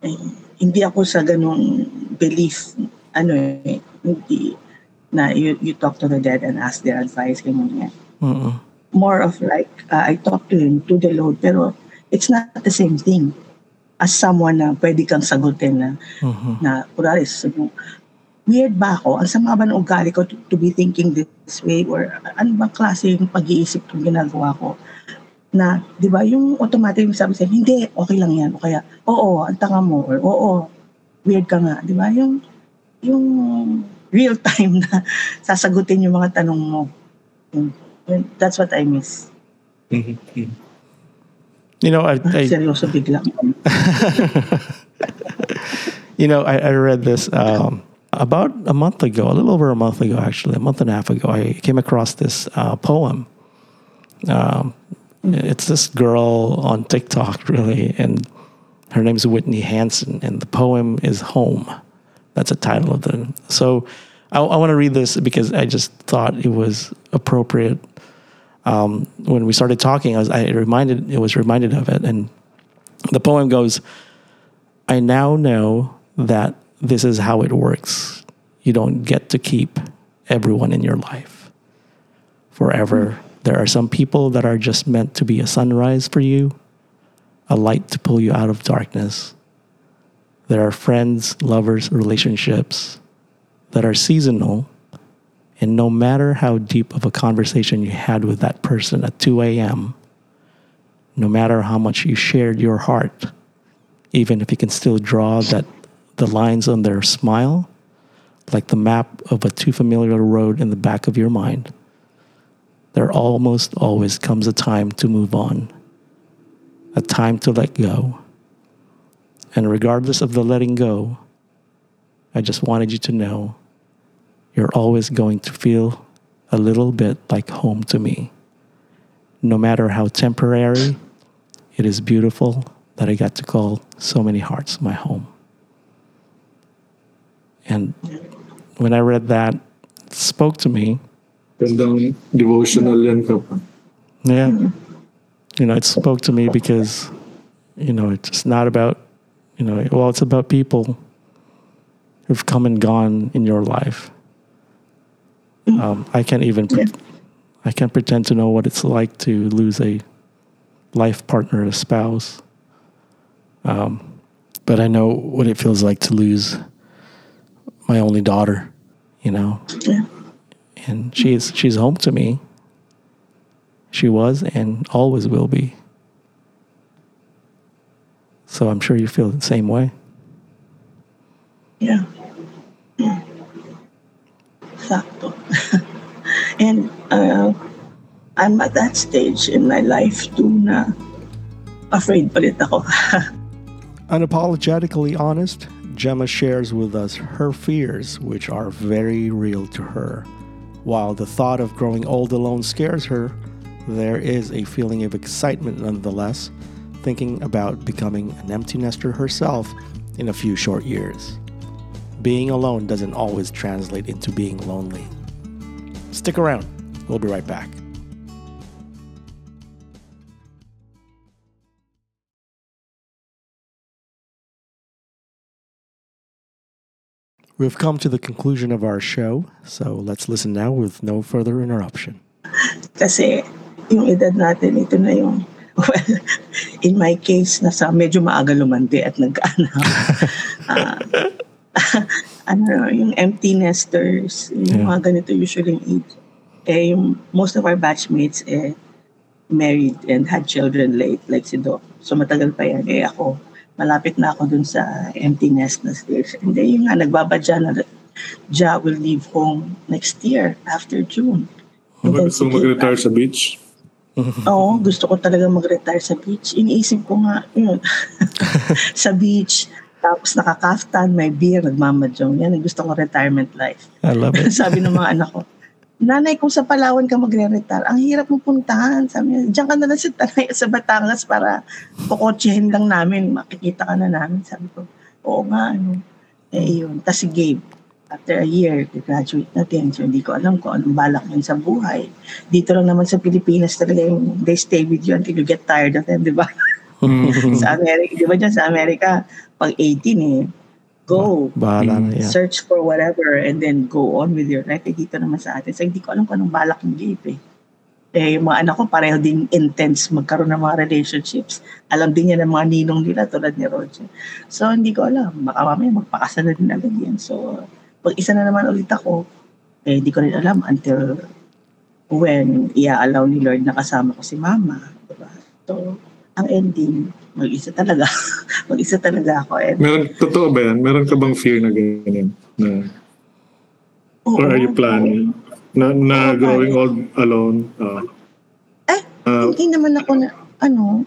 Ay, hindi ako sa ganung belief, ano eh, hindi, na you, you talk to the dead and ask their advice, ganyan yan. Mm-mm. More of like, uh, I talk to him, to the Lord, pero it's not the same thing as someone na pwede kang sagutin na, Mhm. na kurari, mo, weird ba ako? Ang sama ba ng ugali ko to, to be thinking this way? Or ano bang klase yung pag-iisip kong ginagawa ko? Na, di ba, yung automatic yung sabi sa'yo, hindi, okay lang yan. O kaya, oo, ang tanga mo. Or, oo, weird ka nga. Di ba? Yung, yung real time na sasagutin yung mga tanong mo. That's what I miss. You know, I, I Seryoso bigla. you know, I, I read this um, about a month ago, a little over a month ago, actually, a month and a half ago. I came across this uh, poem. Um, it's this girl on TikTok, really, and her name's Whitney Hanson, and the poem is "Home." That's the title of the. So, I, I want to read this because I just thought it was appropriate. Um, when we started talking, I was I reminded it was reminded of it, and the poem goes. I now know that this is how it works. You don't get to keep everyone in your life forever. There are some people that are just meant to be a sunrise for you, a light to pull you out of darkness. There are friends, lovers, relationships that are seasonal. And no matter how deep of a conversation you had with that person at 2 a.m., no matter how much you shared your heart, even if you can still draw that the lines on their smile like the map of a too familiar road in the back of your mind there almost always comes a time to move on a time to let go and regardless of the letting go i just wanted you to know you're always going to feel a little bit like home to me no matter how temporary it is beautiful that I got to call so many hearts my home. And when I read that, spoke to me. Gandang devotional yan ka pa. Yeah. You know, it spoke to me because, you know, it's not about, you know, well, it's about people who've come and gone in your life. Um, I can't even, pre- I can't pretend to know what it's like to lose a life partner, a spouse. Um, but I know what it feels like to lose my only daughter, you know, Yeah. And she's she's home to me. She was and always will be. So I'm sure you feel the same way. Yeah. Yeah. Sakto. and uh, I'm at that stage in my life too na afraid pa rin ako. Unapologetically honest, Gemma shares with us her fears, which are very real to her. While the thought of growing old alone scares her, there is a feeling of excitement nonetheless, thinking about becoming an empty nester herself in a few short years. Being alone doesn't always translate into being lonely. Stick around, we'll be right back. We've come to the conclusion of our show, so let's listen now with no further interruption. Kasi yung edad natin, ito na yung, well, in my case, nasa medyo maaga lumandi at nagkaanak. Ah, ano, yung empty nesters, yung Yeah. mga ganito usually yung age. Eh, yung most of our batchmates, eh, married and had children late, like si Doc. So matagal pa yan. Eh ako, malapit na ako dun sa empty nest na stage. And then yung nga, nagbabadya na Ja will leave home next year, after June. And then Gusto mo mag-retire sa beach? Oo, gusto ko talaga mag-retire sa beach. Iniisip ko nga, yun, sa beach, tapos nakakaftan, may beer, nagmamadyong. Yan, ang gusto ko retirement life. I love it. Sabi ng mga anak ko, nanay kung sa Palawan ka magre-retire, ang hirap mo puntahan. Sabi niya, diyan ka na lang sa Tanay sa Batangas para kukotsehin lang namin, makikita ka na namin. Sabi ko, oo nga, ano. Eh yun, tapos si Gabe, after a year, graduate na din. So hindi ko alam kung anong balak yun sa buhay. Dito lang naman sa Pilipinas talaga yung they stay with you until you get tired of them, di ba? sa Amerika, di ba dyan sa Amerika, pag 18 eh, go. Bahala na yan. search for whatever and then go on with your life. Eh, dito naman sa atin. So, hindi ko alam kung anong balak ng Gabe eh. Eh, yung mga anak ko pareho din intense magkaroon ng mga relationships. Alam din niya ng mga ninong nila tulad ni Roger. So, hindi ko alam. Baka mamaya magpakasal na din agad yan. So, pag isa na naman ulit ako, eh, hindi ko rin alam until when i-allow ni Lord na kasama ko si Mama. Diba? So, ang ending, mag-isa talaga. mag-isa talaga ako. And, Meron, totoo ba yan? Meron ka bang fear na ganyan? Na, oo, or are you planning? Na, na Oo, growing old alone? Uh, Eh, uh, hindi naman ako na, ano,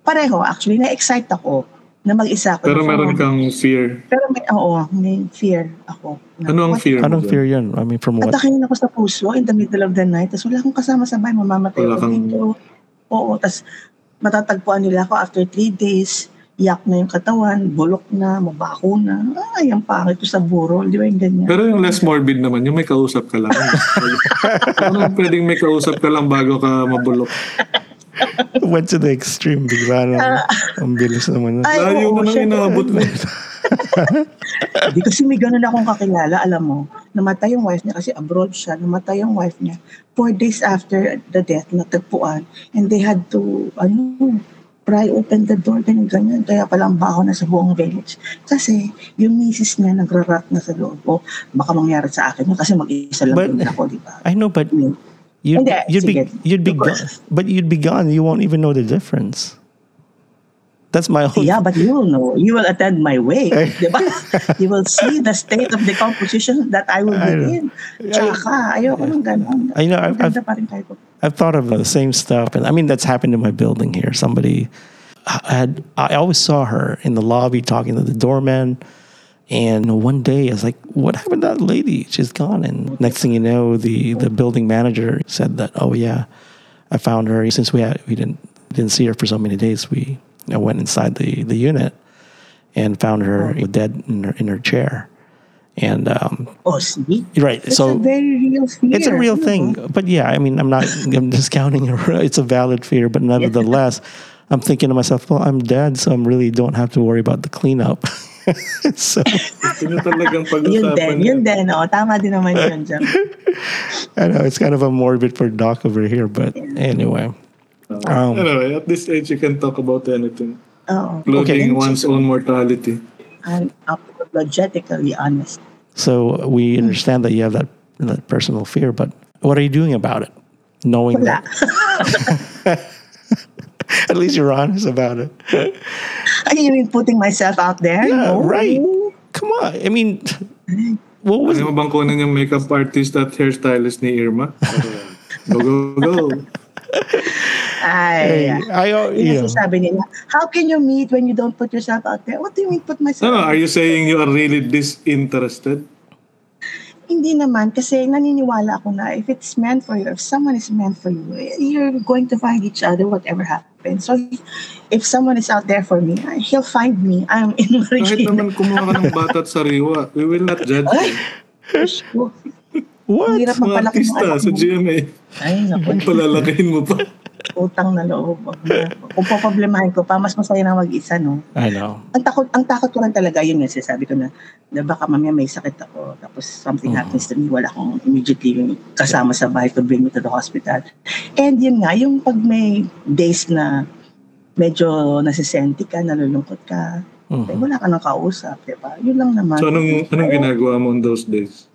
pareho actually, na-excite ako na mag-isa ako. pero meron kang fear. Pero may, oo, may fear ako. Na, Ano ang what- fear Anong fear yun? I mean, from what? Atakin ako sa puso in the middle of the night, tapos wala akong kasama sa bahay, mamamatay Wala ako kang- dito. Oo, tapos matatagpuan nila ako after three days, yak na yung katawan, bulok na, mabako na. Ay, ang pangit ko sa burol, di ba yung ganyan? Pero yung less morbid naman, yung may kausap ka lang. ano pwedeng may kausap ka lang bago ka mabulok? Went to the extreme. Bigla na. ang bilis naman. Ay, Layo oo, na inaabot mo. Di kasi may ganun akong kakilala, alam mo, namatay yung wife niya kasi abroad siya, namatay yung wife niya. Four days after the death, natagpuan, and they had to, ano, pry open the door, ganyan, ganyan. Kaya palang baho na sa buong village. Kasi yung misis niya nagrarat na sa loob. O, baka mangyari sa akin kasi mag-isa lang But- din ako, di ba? I know, but mean, you'd, Hindi, you'd be sige. you'd be gone, but you'd be gone. You won't even know the difference. That's my whole. Yeah, but you will know. You will attend my wake. di ba? You will see the state of the composition that I will I be in. Tsaka, ayoko nang ganun. I know, I've- Maganda pa rin tayo. I've thought of the same stuff, and I mean that's happened in my building here. Somebody had I always saw her in the lobby talking to the doorman, and one day I was like, "What happened to that lady? She's gone." And next thing you know, the the building manager said that, "Oh yeah, I found her since we had we didn't didn't see her for so many days. We I went inside the the unit and found her dead in her in her chair." And um, Oh, see? right, It's so a very real fear. it's a real thing. ba? But yeah, I mean, I'm not I'm discounting it. It's a valid fear, but nevertheless, I'm thinking to myself, well, I'm dead, so I really don't have to worry about the cleanup. so Ito na talagang Yun din, pag-usapan yun din. Oh, tama din naman yun dyan. I know it's kind of a morbid for Doc over here, but anyway. Um, Anyway, at this age, you can talk about anything. Oo. Including Okay. one's own mortality. I'm apologetically honest. so we understand that you have that that personal fear, but what are you doing about it? Knowing Wala. that at least you're honest about it. Are you mean putting myself out there? Yeah, No. right. Come on. I mean, what was Ano mo bang kunin yung makeup artist at hairstylist ni Irma? go, go, go. Ay, I, Yun you know, sabi nila, how can you meet when you don't put yourself out there? What do you mean put myself No, no, out are you saying you are really disinterested? Hindi naman, kasi naniniwala ako na if it's meant for you, if someone is meant for you, you're going to find each other whatever happens. So, if someone is out there for me, he'll find me. I'm in Kahit Marikina. naman kumuha ka ng bata at sariwa, we will not judge you. What? Hirap Mga magpalaki ng sa mo. GMA, Ay, naku. palalakihin mo pa. Utang na loob. Kung poproblemahin ko pa, mas masaya na mag-isa, no? I know. Ang takot, ang takot ko lang talaga, yun yung sinasabi ko na, na baka mamaya may sakit ako, tapos something happens to me, wala akong immediately kasama sa bahay to bring me to the hospital. And yun nga, yung pag may days na medyo nasisenti ka, nalulungkot ka, eh, wala ka nang kausap, di ba? Yun lang naman. So anong, anong ginagawa mo on those days?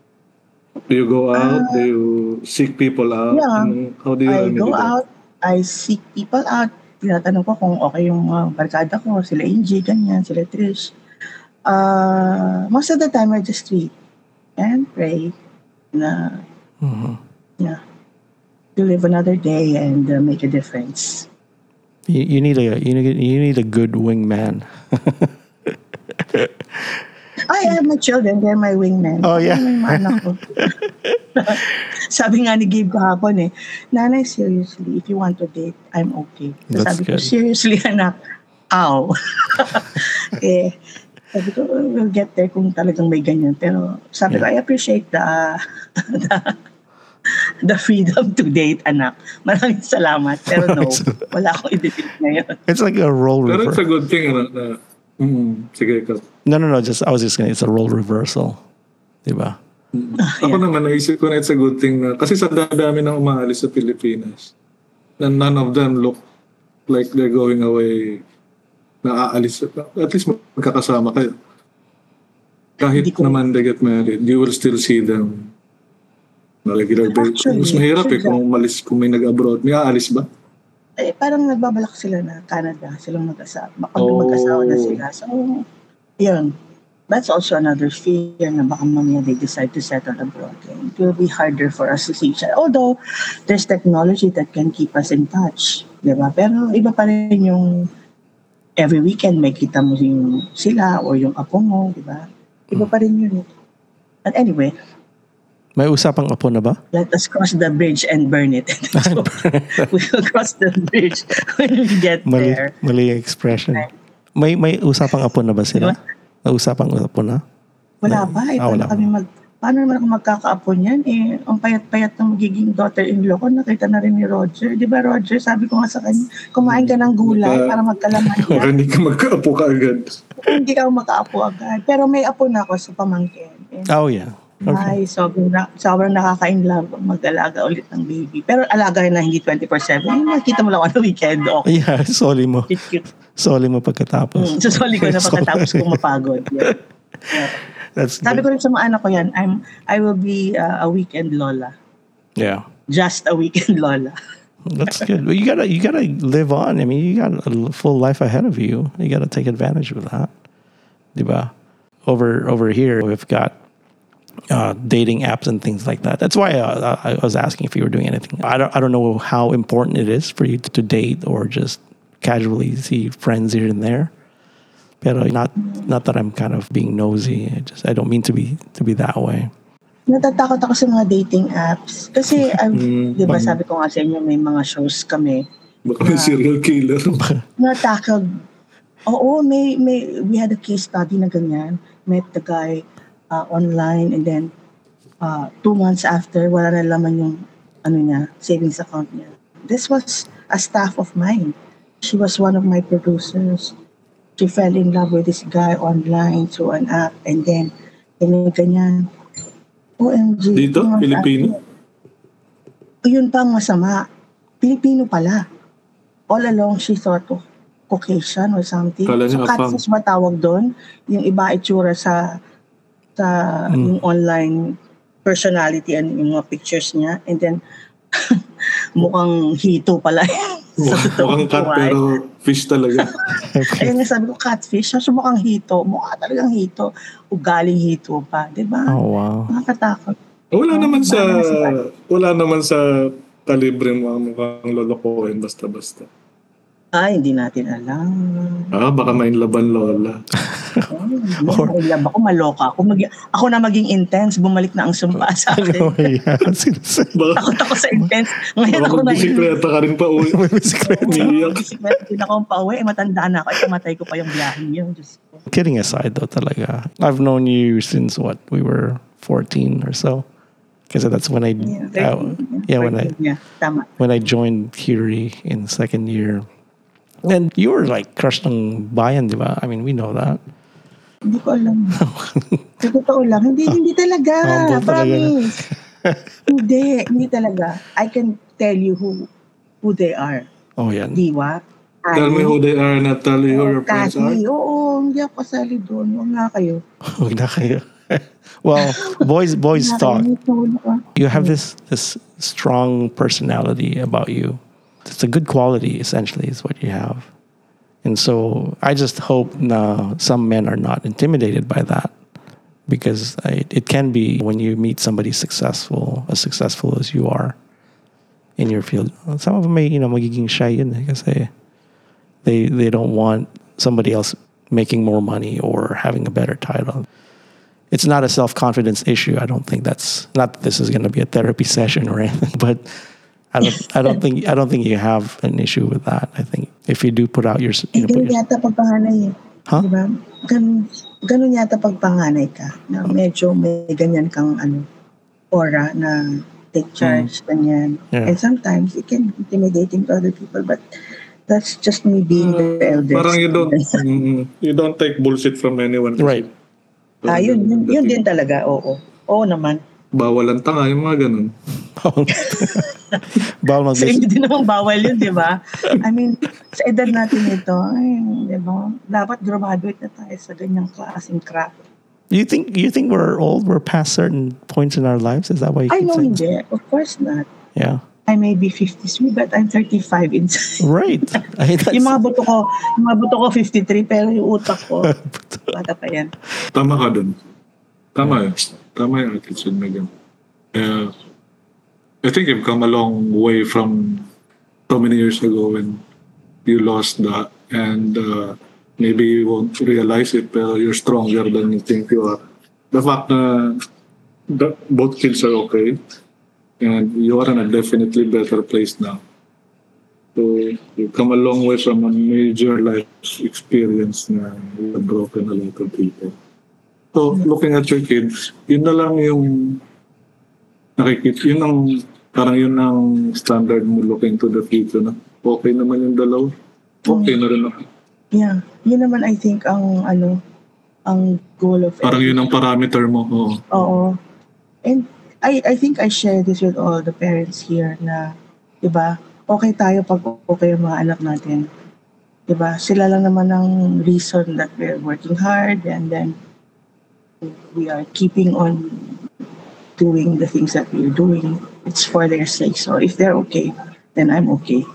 Do you go out? Do you seek people out? Uh, yeah. Anong- how do you I go out, I seek people out, tinatanong ko kung okay yung uh, barkada ko, sila Angie, ganyan, sila Trish. Uh, most of the time, I just tweet and pray na, Mhm. yeah, to live another day and uh, make a difference. You, you need a you need you need a good wingman. I have my children, they're my wingmen. Oh, yeah. Anak ko. sabi nga ni Gabe kahapon eh, Nanay, seriously, if you want to date, I'm okay. So That's sabi ko, good. seriously anak, ow. eh, sabi ko, we'll get there kung talagang may ganyan. Pero sabi ko, I appreciate the, the, the freedom to date, anak. Maraming salamat. Pero no, wala akong i-date ngayon. It's like a role Pero it's a reversal. good thing, ano, na, mm, sige, ikaw. No, no, no. Just I was just gonna. It's a role reversal, diba? Ako naman, naisip ko na it's a good thing na, kasi sa dami ng umaalis sa Pilipinas, na none of them look like they're going away na aalis. At least magkakasama kayo. Kahit ko- naman they get married, you will still see them na regular basis. Mas mahirap eh kung umalis, kung may nag-abroad. May aalis ba? Eh, parang nagbabalak sila na Canada, silang mag-asawa. Pag Oh. mag-asawa na sila. So, yun. That's also another fear na baka mamaya they decide to settle abroad. And it will be harder for us to see each other. Although, there's technology that can keep us in touch. Di ba? Pero iba pa rin yung every weekend may kita mo yung sila or yung apo mo. Di ba? Iba pa rin yun. But anyway, May usapang apo na ba? let us cross the bridge and burn it. so, we will cross the bridge when we get Mali, there. mali yung expression. May may usapang apo na ba sila? May usapang apo na? Wala ba? Eh, Ah, wala paano kami mag... Paano naman ako magkakaapo niyan? Eh, ang payat-payat ng magiging daughter-in-law ko, nakita na rin ni Roger. Di ba, Roger? Sabi ko nga sa kanya, kumain ka ng gulay para magkalaman ka. hindi ka magkaapo ka agad. Hindi ka makaapo agad. Pero may apo na ako sa pamangkin. And, Oh yeah. Ay, sobrang, na, sobrang nakaka-inlove mag-alaga ulit ng baby. Pero alaga na hindi 24-7. Yung nakita mo lang on the weekend. Okay, Yeah, soli mo. cute, cute. Soli mo pagkatapos. Mm, susoli ko na pagkatapos kong mapagod. Yeah. That's Sabi good. ko rin sa mga anak ko yan, I'm, I will be uh, a weekend lola. Yeah. Just a weekend lola. That's good. Well, you gotta you gotta live on. I mean, you got a full life ahead of you. You gotta take advantage of that. Diba? Over over here, we've got uh, dating apps and things like that. That's why uh, I was asking if you were doing anything. I don't I don't know how important it is for you to, to date or just casually see friends here and there. Pero not not that I'm kind of being nosy. I just I don't mean to be to be that way. Natatakot ako sa mga dating apps. Kasi, I've- Mm, di ba sabi ko nga sa inyo, may mga shows kami. Baka may serial killer. Natakot. Oo, may, may, we had a case study na ganyan. Met the guy uh, online and then uh, two months after, wala na laman yung ano niya, savings account niya. This was a staff of mine. She was one of my producers. She fell in love with this guy online through an app and then ganyan, ganyan. OMG. Dito? Pilipino? after. Yun pa ang masama. Pilipino pala. All along, she thought of Caucasian or something. Kala so, catfish ba tawag doon? Yung iba itsura sa sa yung online personality and yung mga pictures niya. And then, mukhang hito pala. sa Mukhang cat buhay. pero fish talaga. Ayun nga sabi ko, catfish. So, mukhang hito. Mukha talagang hito. Ugaling hito pa. Di ba? Oh wow. Nakakatakot. Wala naman sa nasa wala naman sa kalibre mo ang mukhang lolokohin basta-basta. Ay, hindi natin alam. Ah, baka may laban lola. Oh, love ako, maloka ako. Mag- ako na maging intense, bumalik na ang sumpa sa akin. Sinasabi. Baka, Takot ako sa intense. Ngayon ako na magbisikleta ka rin pa uwi. May bisikleta. Bisikleta din ako pa uwi. Matanda na ako. Matay ko pa yung biyahe ko. Kidding aside, though, talaga. I've known you since what we were 14 or so. Because that's when I, Yeah, uh, yeah, when I Yeah, tama. when I joined Curie in second year. And you were like crush ng bayan, di ba? I mean, we know that. Hindi ko alam. Sa totoo lang, hindi, ah. hindi talaga. Ah, Humble talaga. Promise. hindi, hindi talaga. I can tell you who who they are. Oh, yan. Diwa. Tell me who they are, not tell you who your friends are. Cathy, oo, hindi ako kasali doon. Huwag nga kayo. Huwag na kayo. well, boys boys talk. You have this this strong personality about you. It's a good quality, essentially, is what you have. And so I just hope some men are not intimidated by that. Because I, it can be when you meet somebody successful, as successful as you are in your field. Some of them may, you know, magiging shy yun eh, kasi they, they don't want somebody else making more money or having a better title. it's not a self confidence issue. I don't think that's not that this is going to be a therapy session or anything, but I don't I don't think I don't think you have an issue with that. I think if you do put out your Eh, you know, put ganun your, yata pag panganay eh. Huh? Di ba? Ganun, ganun yata pag panganay ka. Na medyo may ganyan kang ano, aura na take charge, ganyan. Hmm. Yeah. And sometimes it can be intimidating to other people, but that's just me being the eldest. Uh, Parang you don't, mm, you don't take bullshit from anyone. right. Ah, yun, yun, yun din talaga, oo. Oo naman. Bawal ang tanga, yung mga ganun. Bawal Sa mag inyo din naman bawal yun, di ba? I mean, sa edad natin ito, ay, di ba? Dapat graduate na tayo sa ganyang klaseng crap. You think you think we're old? We're past certain points in our lives? Is that why you I know hindi. Of course not. Yeah. I may be 53, but I'm 35 inside. Right. I, that's, yung mga buto ko, yung mga buto ko 53, pero yung utak ko, bata pa yan. Tama ka dun. Tama yun. Tama attitude na. I think you've come a long way from so many years ago when you lost that and uh, maybe you won't realize it pero you're stronger than you think you are. The fact that both kids are okay and you are in a definitely better place now. So you've come a long way from a major life experience na you have broken a lot of people. So, looking at your kids, yun na lang yung nakikita, yun ang, parang yun ang standard mo looking to the future na okay naman yung dalawa. Okay na rin ako. Yeah. Yun naman, I think, ang, ano, ang goal of Parang yun ang parameter mo. Oo. Oo. And I I think I share this with all the parents here na, 'di ba? Okay tayo pag okay ang mga anak natin. 'Di ba? Sila lang naman ang reason that we're working hard and then we are keeping on doing the things that we're doing. It's for their sake. So if they're okay, then I'm okay.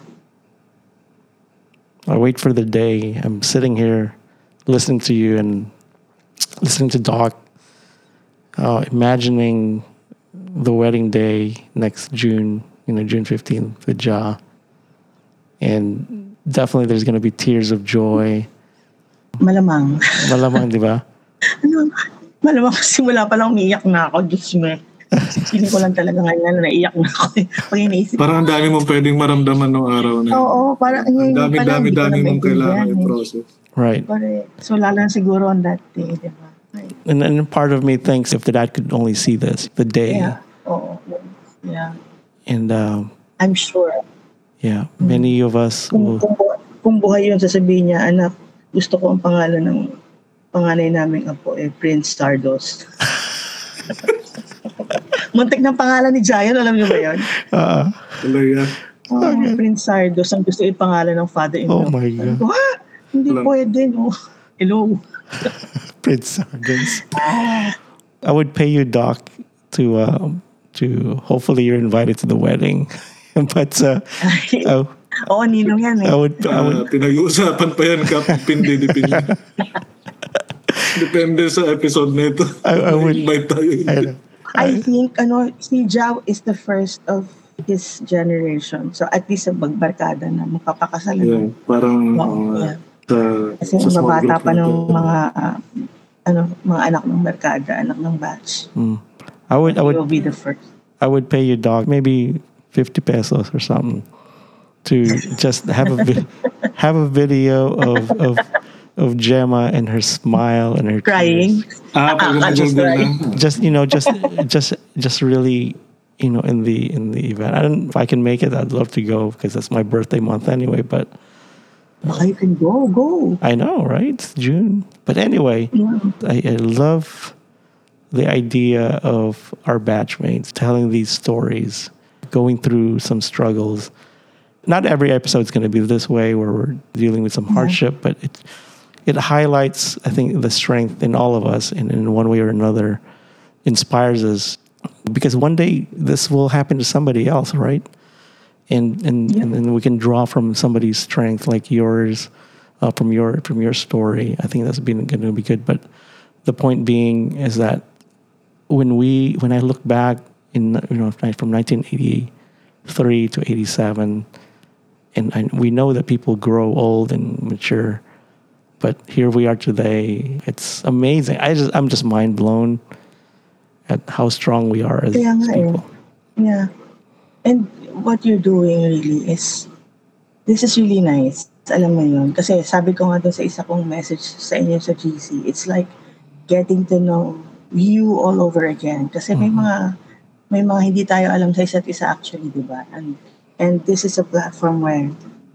I wait for the day. I'm sitting here listening to you and listening to Doc, uh, imagining the wedding day next June, you know, June 15th with Ja. And definitely there's going to be tears of joy. Malamang. Malamang, di ba? malamang simula pa lang umiiyak na ako. Diyos me. Feeling ko lang talaga ngayon na naiyak na ako. Pag iniisip Parang ang dami mong pwedeng maramdaman ng araw na yun. Oo, parang Ang dami, pa lang, dami, hindi dami mong kailangan maintindihan eh. i-process. Right. Correct. So, lalo na siguro on that day, di ba? And then part of me thinks if the dad could only see this, the day. yeah. Oo. Yeah. And um, I'm sure. yeah, many of us Kung, will. kung, bu- kung buhay yun, sasabihin niya, anak, gusto ko ang pangalan ng panganay naming apo, eh, Prince Stardust. Muntik ng pangalan ni Jayon, alam niyo ba yun? Uh, Talaga. Oh, Prince Stardust, ang gusto ipangalan ng father-in-law. oh my God. What? Hindi Alam. pwede, no? Hello. Prince Sargans. I would pay you, Doc, to um, to hopefully you're invited to the wedding. but uh, I, Oo, ninong yan eh. I would I would Uh, pinag-uusapan pa yan, Kap. Pindi, dipindi. Depende sa episode na ito. I- I would- Invite tayo. I, I think, ano, si Jao is the first of his generation. So, at least sa magbarkada na magpapakasalan. Yeah, parang Oo, uh, yeah. sa, Kasi sa mabata pa ng mga, ah, ano, mga anak ng barkada, anak ng batch. mm, I would I He will would be the first. I would pay you, dog maybe fifty pesos or something to just have a vi- have a video of of of Gemma and her smile and her Crying. tears. Ah, pag Ah, just Google right. na. just you know just just just really you know in the in the event i don't if i can make it i'd love to go because that's my birthday month anyway but Baka you can go, go. i know right it's june but anyway Yeah. I, I love the idea of our batchmates telling these stories going through some struggles not every episode is going to be this way where we're dealing with some hardship but it it highlights i think the strength in all of us and in one way or another inspires us. Because one day this will happen to somebody else right? And and Yeah. and then we can draw from somebody's strength like yours uh, from your from your story. I think that's been going to be good. But the point being is that when we when i look back in you know from 1983 to 87 and I, we know that people grow old and mature But here we are today. It's amazing. I just I'm just mind blown at how strong we are as eh. people. Yeah. And what you're doing really is, this is really nice. Alam mo yun. Kasi sabi ko nga doon sa isa kong message sa inyo sa GC, it's like getting to know you all over again. Kasi may mga may mga hindi tayo alam sa isa't isa actually, di ba? And, and this is a platform where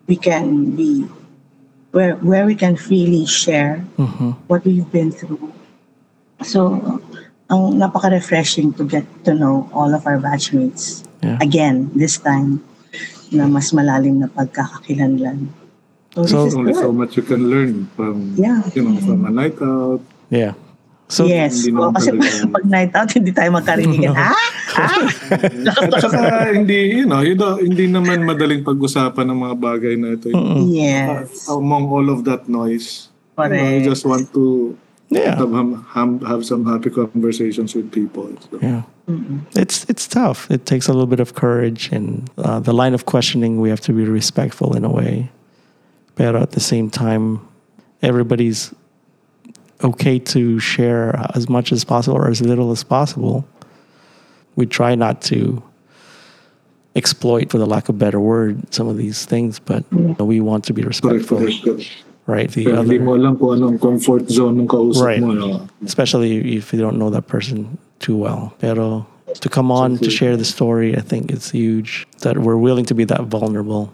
we can be, where, where we can freely share Mhm. what we've been through. So, ang napaka-refreshing to get to know all of our batchmates. Yeah. Again, this time, na mas malalim na pagkakakilanlan. So, So, Only good. so much you can learn from, Yeah. you know, from a night out. Yeah. So yes. hindi Oo, naman kasi talaga- pag night out, hindi tayo magkarinigan. ah? Ah? At saka hindi, you know, you know, hindi naman madaling pag-usapan ng mga bagay na ito. yes. Among all of that noise, you, know, you just want to yeah. have, have, have some happy conversations with people. So, Yeah. It's it's tough. It takes a little bit of courage and uh, the line of questioning. We have to be respectful in a way, but at the same time, everybody's okay to share as much as possible or as little as possible. We try not to exploit, for the lack of a better word, some of these things, but we want to be correct, respectful, correct, correct. right? The Kaya other, mo alam kung anong comfort zone ng kausap Right. mo. No? especially if you don't know that person too well. Pero to come on to share the story, I think it's huge that we're willing to be that vulnerable.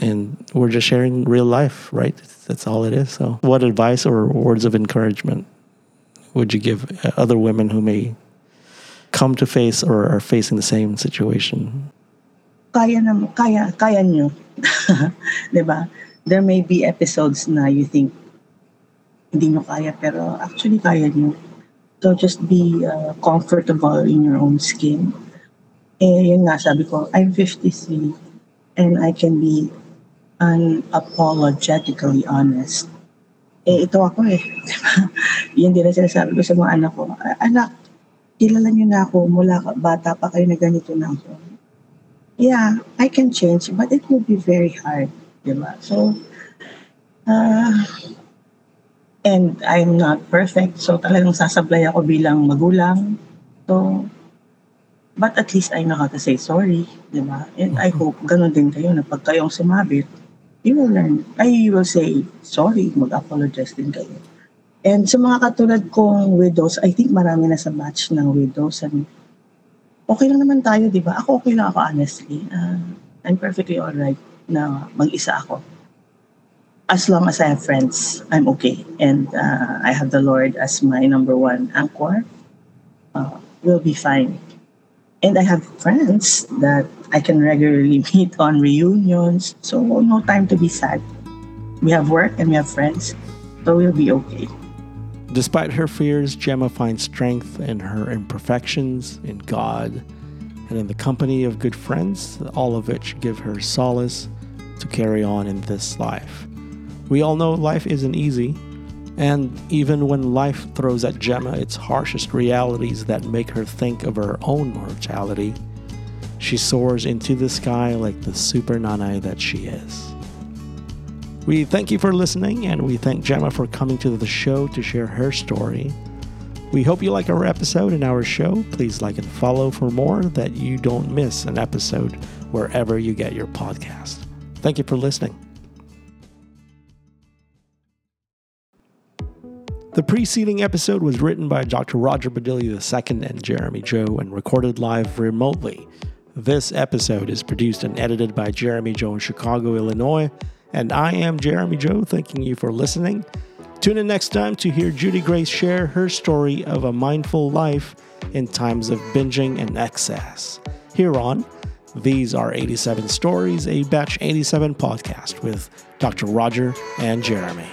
And we're just sharing real life, right? That's all it is. So, what advice or words of encouragement would you give other women who may come to face or are facing the same situation? kaya na, kaya, kaya nyo. 'Di ba? There may be episodes na you think hindi nyo kaya, pero actually kaya nyo. So just be uh, comfortable in your own skin. Eh, yun nga, sabi ko, I'm 53 and I can be unapologetically honest. Eh, ito ako eh. Diba? Yun din ang sinasabi ko sa mga anak ko. Anak, kilala niyo na ako mula bata pa kayo na ganito na ako yeah, I can change, but it will be very hard, di ba? So, uh, and I'm not perfect, so talagang sasablay ako bilang magulang. So, but at least I know how to say sorry, di ba? And I hope ganun din kayo na pag kayong sumabit, you will learn. You will say sorry, mag-apologize din kayo. And sa mga katulad kong widows, I think marami na sa batch ng widows and okay lang naman tayo, di ba? Ako okay lang ako, honestly. Uh, I'm perfectly alright na mag-isa ako. As long as I have friends, I'm okay. And uh, I have the Lord as my number one anchor. Uh, we'll be fine. And I have friends that I can regularly meet on reunions. So no time to be sad. We have work and we have friends. So we'll be okay. Despite her fears, Gemma finds strength in her imperfections, in God, and in the company of good friends, all of which give her solace to carry on in this life. We all know life isn't easy, and even when life throws at Gemma its harshest realities that make her think of her own mortality, she soars into the sky like the super nanai that she is. We thank you for listening, and we thank Gemma for coming to the show to share her story. We hope you like our episode and our show. Please like and follow for more that you don't miss an episode wherever you get your podcast. Thank you for listening. The preceding episode was written by Dr. Roger Badilli II and Jeremy Joe and recorded live remotely. This episode is produced and edited by Jeremy Joe in Chicago, Illinois. And I am Jeremy Joe, thanking you for listening. Tune in next time to hear Judy Grace share her story of a mindful life in times of binging and excess. Here on These Are 87 Stories, a Batch 87 podcast with Dr. Roger and Jeremy.